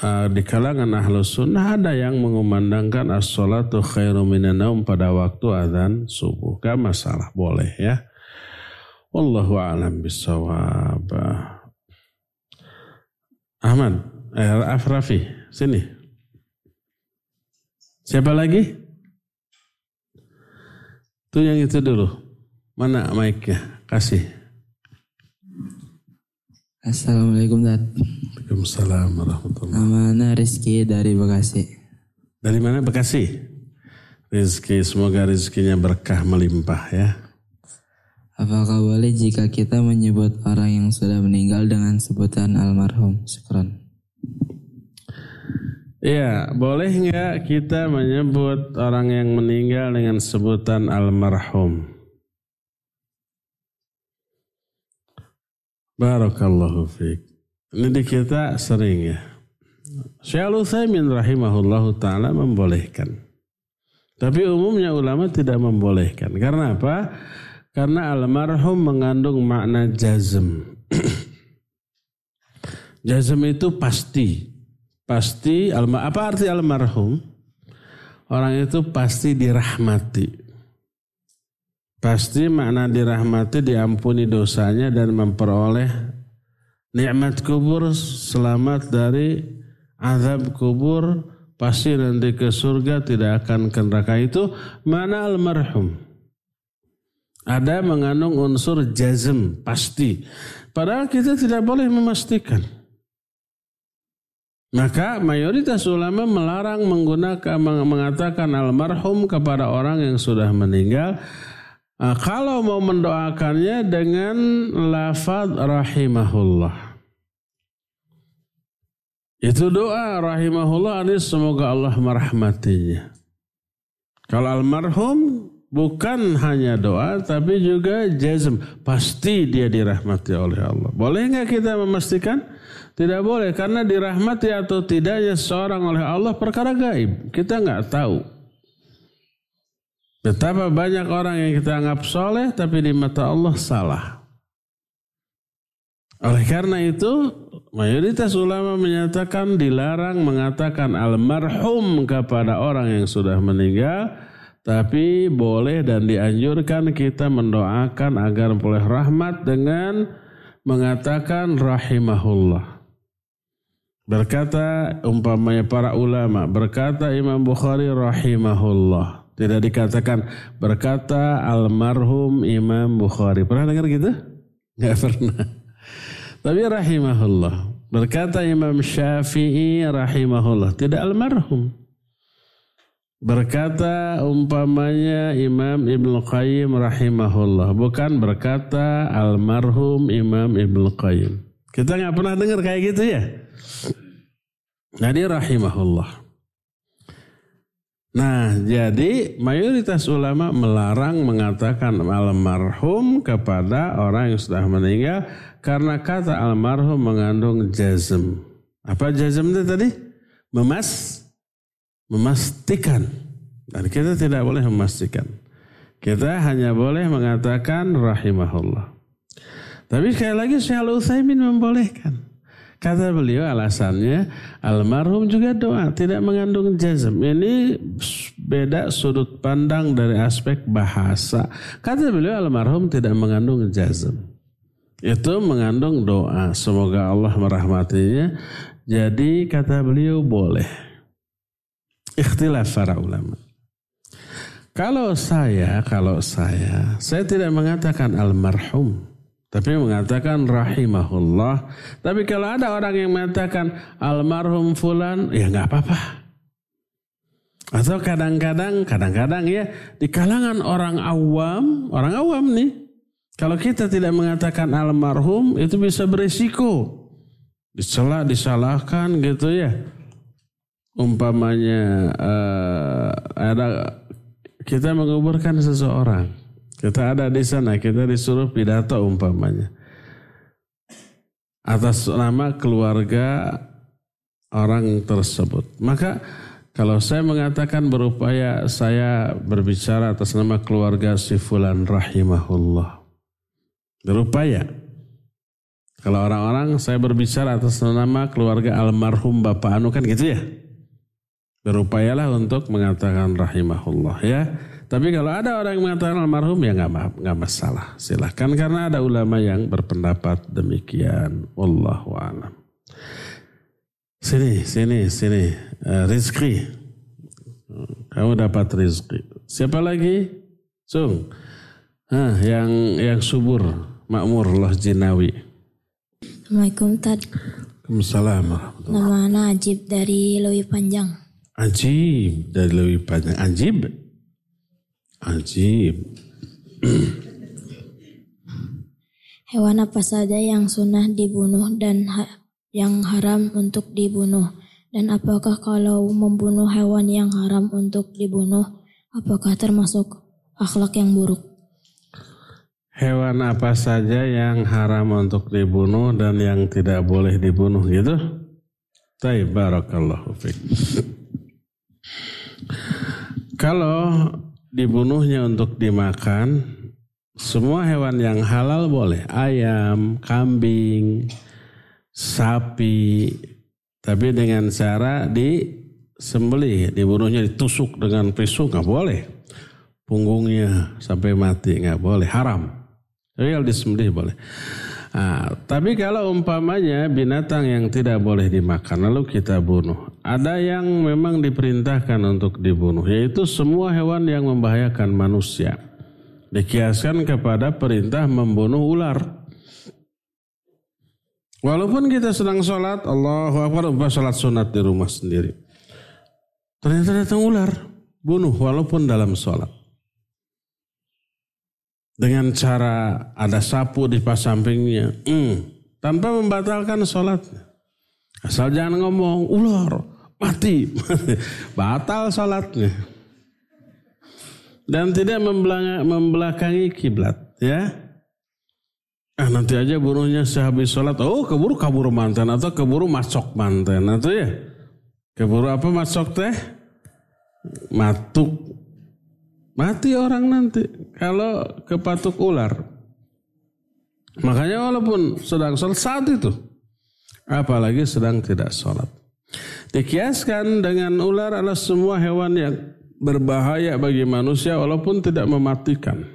uh, di kalangan ahlu sunnah ada yang mengumandangkan as-salatu khairu minanaum pada waktu azan subuh. Gak masalah, boleh ya. Wallahu a'lam bisawab. Ahmad, eh, Afrafi, sini. Siapa lagi? Itu yang itu dulu. Mana mic-nya? Kasih. Assalamualaikum Dad. Waalaikumsalam warahmatullahi Namanya Rizky dari Bekasi. Dari mana Bekasi? Rizky, semoga rezekinya berkah melimpah ya. Apakah boleh jika kita menyebut orang yang sudah meninggal dengan sebutan almarhum? Syukran. Iya, boleh nggak kita menyebut orang yang meninggal dengan sebutan almarhum? Barakallahu fiik. Ini kita sering ya. Syekh Al-Utsaimin rahimahullahu taala membolehkan. Tapi umumnya ulama tidak membolehkan. Karena apa? Karena almarhum mengandung makna jazm. jazm itu pasti. pasti apa arti almarhum? Orang itu pasti dirahmati. Pasti makna dirahmati diampuni dosanya dan memperoleh nikmat kubur selamat dari azab kubur. Pasti nanti ke surga tidak akan ke neraka. Itu mana almarhum. Ada mengandung unsur jazm pasti. Padahal kita tidak boleh memastikan. Maka mayoritas ulama melarang menggunakan mengatakan almarhum kepada orang yang sudah meninggal Nah, kalau mau mendoakannya dengan lafaz rahimahullah. Itu doa rahimahullah ini semoga Allah merahmatinya. Kalau almarhum bukan hanya doa tapi juga jazm. Pasti dia dirahmati oleh Allah. Boleh nggak kita memastikan? Tidak boleh karena dirahmati atau tidaknya seorang oleh Allah perkara gaib. Kita nggak tahu. Betapa banyak orang yang kita anggap soleh tapi di mata Allah salah. Oleh karena itu, mayoritas ulama menyatakan dilarang mengatakan almarhum kepada orang yang sudah meninggal, tapi boleh dan dianjurkan kita mendoakan agar boleh rahmat dengan mengatakan rahimahullah. Berkata umpamanya para ulama, berkata Imam Bukhari rahimahullah. Tidak dikatakan berkata almarhum Imam Bukhari. Pernah dengar gitu? Gak pernah. Tapi rahimahullah. Berkata Imam Syafi'i rahimahullah. Tidak almarhum. Berkata umpamanya Imam Ibn Qayyim rahimahullah. Bukan berkata almarhum Imam Ibn Qayyim. Kita nggak pernah dengar kayak gitu ya. Jadi rahimahullah. Nah, jadi mayoritas ulama melarang mengatakan almarhum kepada orang yang sudah meninggal karena kata almarhum mengandung jazm. Apa jazm itu tadi? Memas memastikan. Dan kita tidak boleh memastikan. Kita hanya boleh mengatakan rahimahullah. Tapi sekali lagi Syekh Al-Utsaimin membolehkan. Kata beliau alasannya almarhum juga doa tidak mengandung jazm. Ini beda sudut pandang dari aspek bahasa. Kata beliau almarhum tidak mengandung jazm. Itu mengandung doa. Semoga Allah merahmatinya. Jadi kata beliau boleh. Ikhtilaf para ulama. Kalau saya, kalau saya, saya tidak mengatakan almarhum. Tapi mengatakan rahimahullah. Tapi kalau ada orang yang mengatakan almarhum fulan, ya nggak apa-apa. Atau kadang-kadang, kadang-kadang ya di kalangan orang awam, orang awam nih, kalau kita tidak mengatakan almarhum itu bisa berisiko. Dicela, disalahkan gitu ya. Umpamanya uh, ada kita menguburkan seseorang kita ada di sana, kita disuruh pidato umpamanya. Atas nama keluarga orang tersebut. Maka kalau saya mengatakan berupaya saya berbicara atas nama keluarga si fulan rahimahullah. Berupaya. Kalau orang-orang saya berbicara atas nama keluarga almarhum Bapak Anu kan gitu ya. Berupayalah untuk mengatakan rahimahullah ya. Tapi kalau ada orang yang mengatakan almarhum ya nggak nggak masalah. Silahkan karena ada ulama yang berpendapat demikian. Wallahu a'lam. Sini, sini, sini. Uh, Rizki. Kamu dapat rezeki. Siapa lagi? Sung. Hah, yang yang subur, makmur Allah Jinawi. Assalamualaikum Tad. Waalaikumsalam Nama Najib dari Lewi Panjang. Ajib dari Lewi Panjang. Ajib? Ajib. Hewan apa saja yang sunnah dibunuh dan ha yang haram untuk dibunuh? Dan apakah kalau membunuh hewan yang haram untuk dibunuh, apakah termasuk akhlak yang buruk? Hewan apa saja yang haram untuk dibunuh dan yang tidak boleh dibunuh gitu? Taib barakallahu fiqh. Kalau dibunuhnya untuk dimakan, semua hewan yang halal boleh. Ayam, kambing, sapi, Tapi dengan cara disembelih, dibunuhnya ditusuk dengan pisau nggak boleh. Punggungnya sampai mati nggak boleh, haram. Tapi kalau disembelih boleh. Nah, tapi kalau umpamanya binatang yang tidak boleh dimakan lalu kita bunuh. Ada yang memang diperintahkan untuk dibunuh yaitu semua hewan yang membahayakan manusia. Dikiaskan kepada perintah membunuh ular. Walaupun kita sedang sholat, Allahu Akbar, sholat sunat di rumah sendiri. Ternyata datang ular, bunuh walaupun dalam sholat dengan cara ada sapu di pas sampingnya, mm, tanpa membatalkan sholatnya. Asal jangan ngomong ular mati, batal sholatnya. Dan tidak membelakangi kiblat, ya. Ah nanti aja bunuhnya sehabis sholat, oh keburu kabur mantan atau keburu masuk mantan atau ya. Keburu apa masuk teh? Matuk Mati orang nanti kalau kepatuk ular. Makanya walaupun sedang sholat saat itu. Apalagi sedang tidak sholat. Dikiaskan dengan ular adalah semua hewan yang berbahaya bagi manusia walaupun tidak mematikan.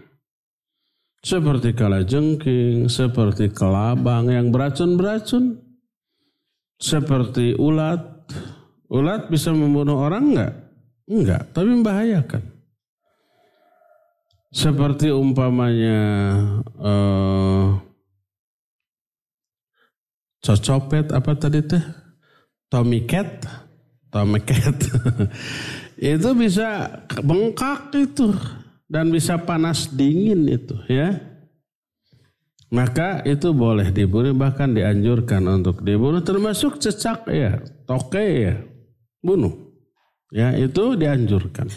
Seperti kalajengking, seperti kelabang yang beracun-beracun. Seperti ulat. Ulat bisa membunuh orang enggak? Enggak, tapi membahayakan. Seperti umpamanya uh, cocopet apa tadi teh? Tommy Cat. itu bisa bengkak itu dan bisa panas dingin itu ya. Maka itu boleh dibunuh bahkan dianjurkan untuk dibunuh termasuk cecak ya, toke ya, bunuh. Ya itu dianjurkan.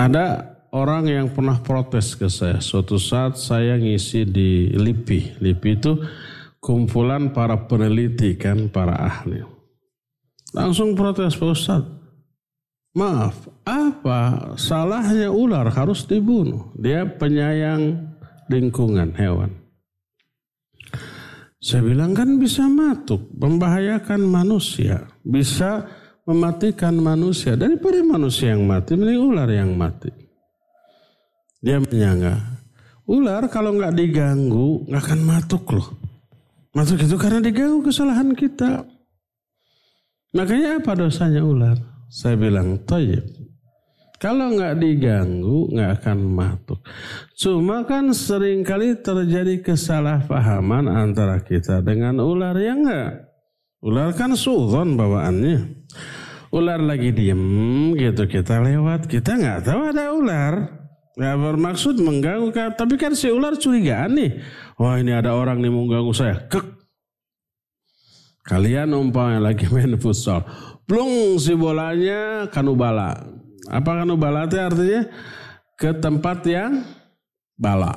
Ada orang yang pernah protes ke saya. Suatu saat saya ngisi di LIPI. LIPI itu kumpulan para peneliti kan, para ahli. Langsung protes Pak Ustaz. Maaf, apa salahnya ular harus dibunuh? Dia penyayang lingkungan hewan. Saya bilang kan bisa matuk, membahayakan manusia, bisa mematikan manusia. Daripada manusia yang mati, mending ular yang mati. Dia menyangka, ular kalau nggak diganggu nggak akan matuk loh. Matuk itu karena diganggu kesalahan kita. Makanya apa dosanya ular? Saya bilang, toyib. Kalau nggak diganggu nggak akan matuk. Cuma kan sering kali terjadi kesalahpahaman antara kita dengan ular ya nggak. Ular kan suhon bawaannya. Ular lagi diem gitu kita lewat kita nggak tahu ada ular. Nggak bermaksud mengganggu tapi kan si ular curigaan nih. Wah ini ada orang nih mau ganggu saya. Kek. Kalian umpamanya lagi main futsal. Plung si bolanya kanubala. Apa kanubala itu artinya? Ke tempat yang bala.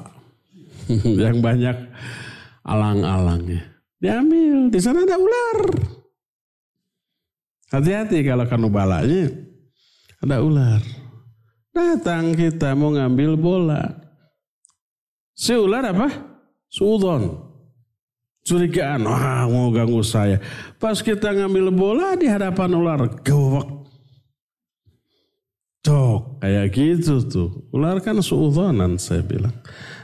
yang banyak alang-alangnya. Diambil. Di sana ada ular. Hati-hati kalau kamu balanya. Ada ular. Datang kita mau ngambil bola. Si ular apa? Sudon. Curigaan. Wah mau ganggu saya. Pas kita ngambil bola di hadapan ular. Gawak. Cok. Kayak gitu tuh. Ular kan suudonan saya bilang.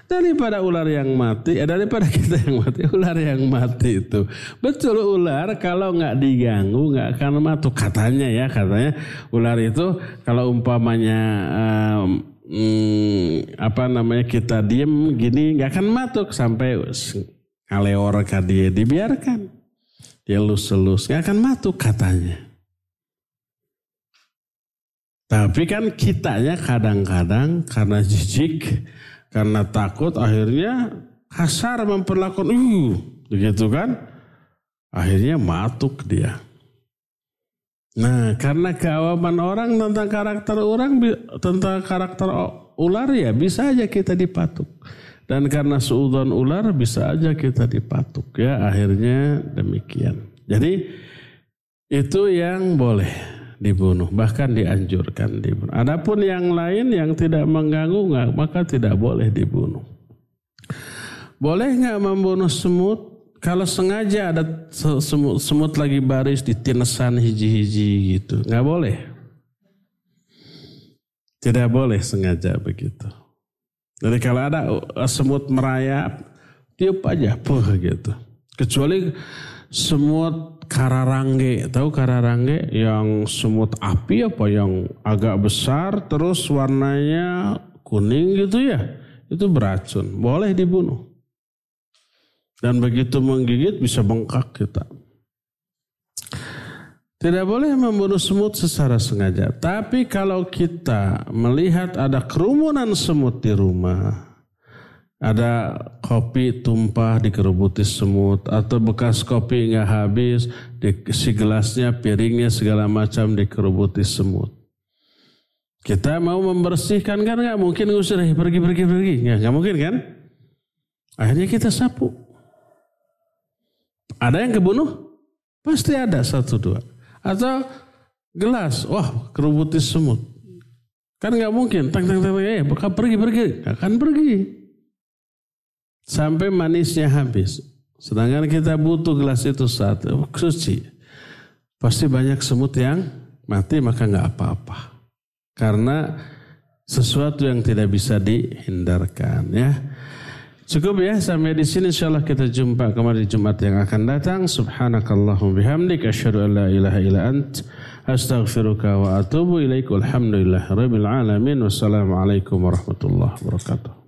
Daripada ular yang mati, eh, daripada kita yang mati, ular yang mati itu. Betul ular kalau nggak diganggu nggak akan mati. Katanya ya, katanya ular itu kalau umpamanya um, hmm, apa namanya kita diem gini nggak akan matuk sampai ngaleor ke dia dibiarkan. Dia lus-lus nggak akan matuk katanya. Tapi kan kitanya kadang-kadang karena jijik karena takut akhirnya kasar memperlakukan uh begitu kan? Akhirnya matuk dia. Nah karena keawaman orang tentang karakter orang tentang karakter ular ya bisa aja kita dipatuk. Dan karena seudon ular bisa aja kita dipatuk ya. Akhirnya demikian. Jadi itu yang boleh dibunuh, bahkan dianjurkan dibunuh. Adapun yang lain yang tidak mengganggu nggak, maka tidak boleh dibunuh. Boleh nggak membunuh semut? kalau sengaja ada semut, semut lagi baris di tinesan hiji-hiji gitu, nggak boleh. Tidak boleh sengaja begitu. Jadi kalau ada uh, semut merayap, tiup aja, puh gitu. Kecuali semut kararangge, tahu kararangge yang semut api apa yang agak besar terus warnanya kuning gitu ya, itu beracun, boleh dibunuh. Dan begitu menggigit bisa bengkak kita. Tidak boleh membunuh semut secara sengaja. Tapi kalau kita melihat ada kerumunan semut di rumah, ada kopi tumpah dikerubuti semut, atau bekas kopi nggak habis, di si gelasnya, piringnya segala macam dikerubuti semut. Kita mau membersihkan kan nggak mungkin ngusir pergi pergi pergi nggak mungkin kan? Akhirnya kita sapu. Ada yang kebunuh? Pasti ada satu dua. Atau gelas, wah kerubutis semut. Kan nggak mungkin, tang tang tang, eh pergi pergi, akan pergi. Sampai manisnya habis. Sedangkan kita butuh gelas itu saat suci. Pasti banyak semut yang mati maka nggak apa-apa. Karena sesuatu yang tidak bisa dihindarkan ya. Cukup ya sampai di sini insyaallah kita jumpa kembali Jumat yang akan datang. Subhanakallahumma bihamdik asyhadu an la ilaha illa ant astaghfiruka wa atubu ilaik. Walhamdulillahirabbil alamin. Wassalamualaikum warahmatullahi wabarakatuh.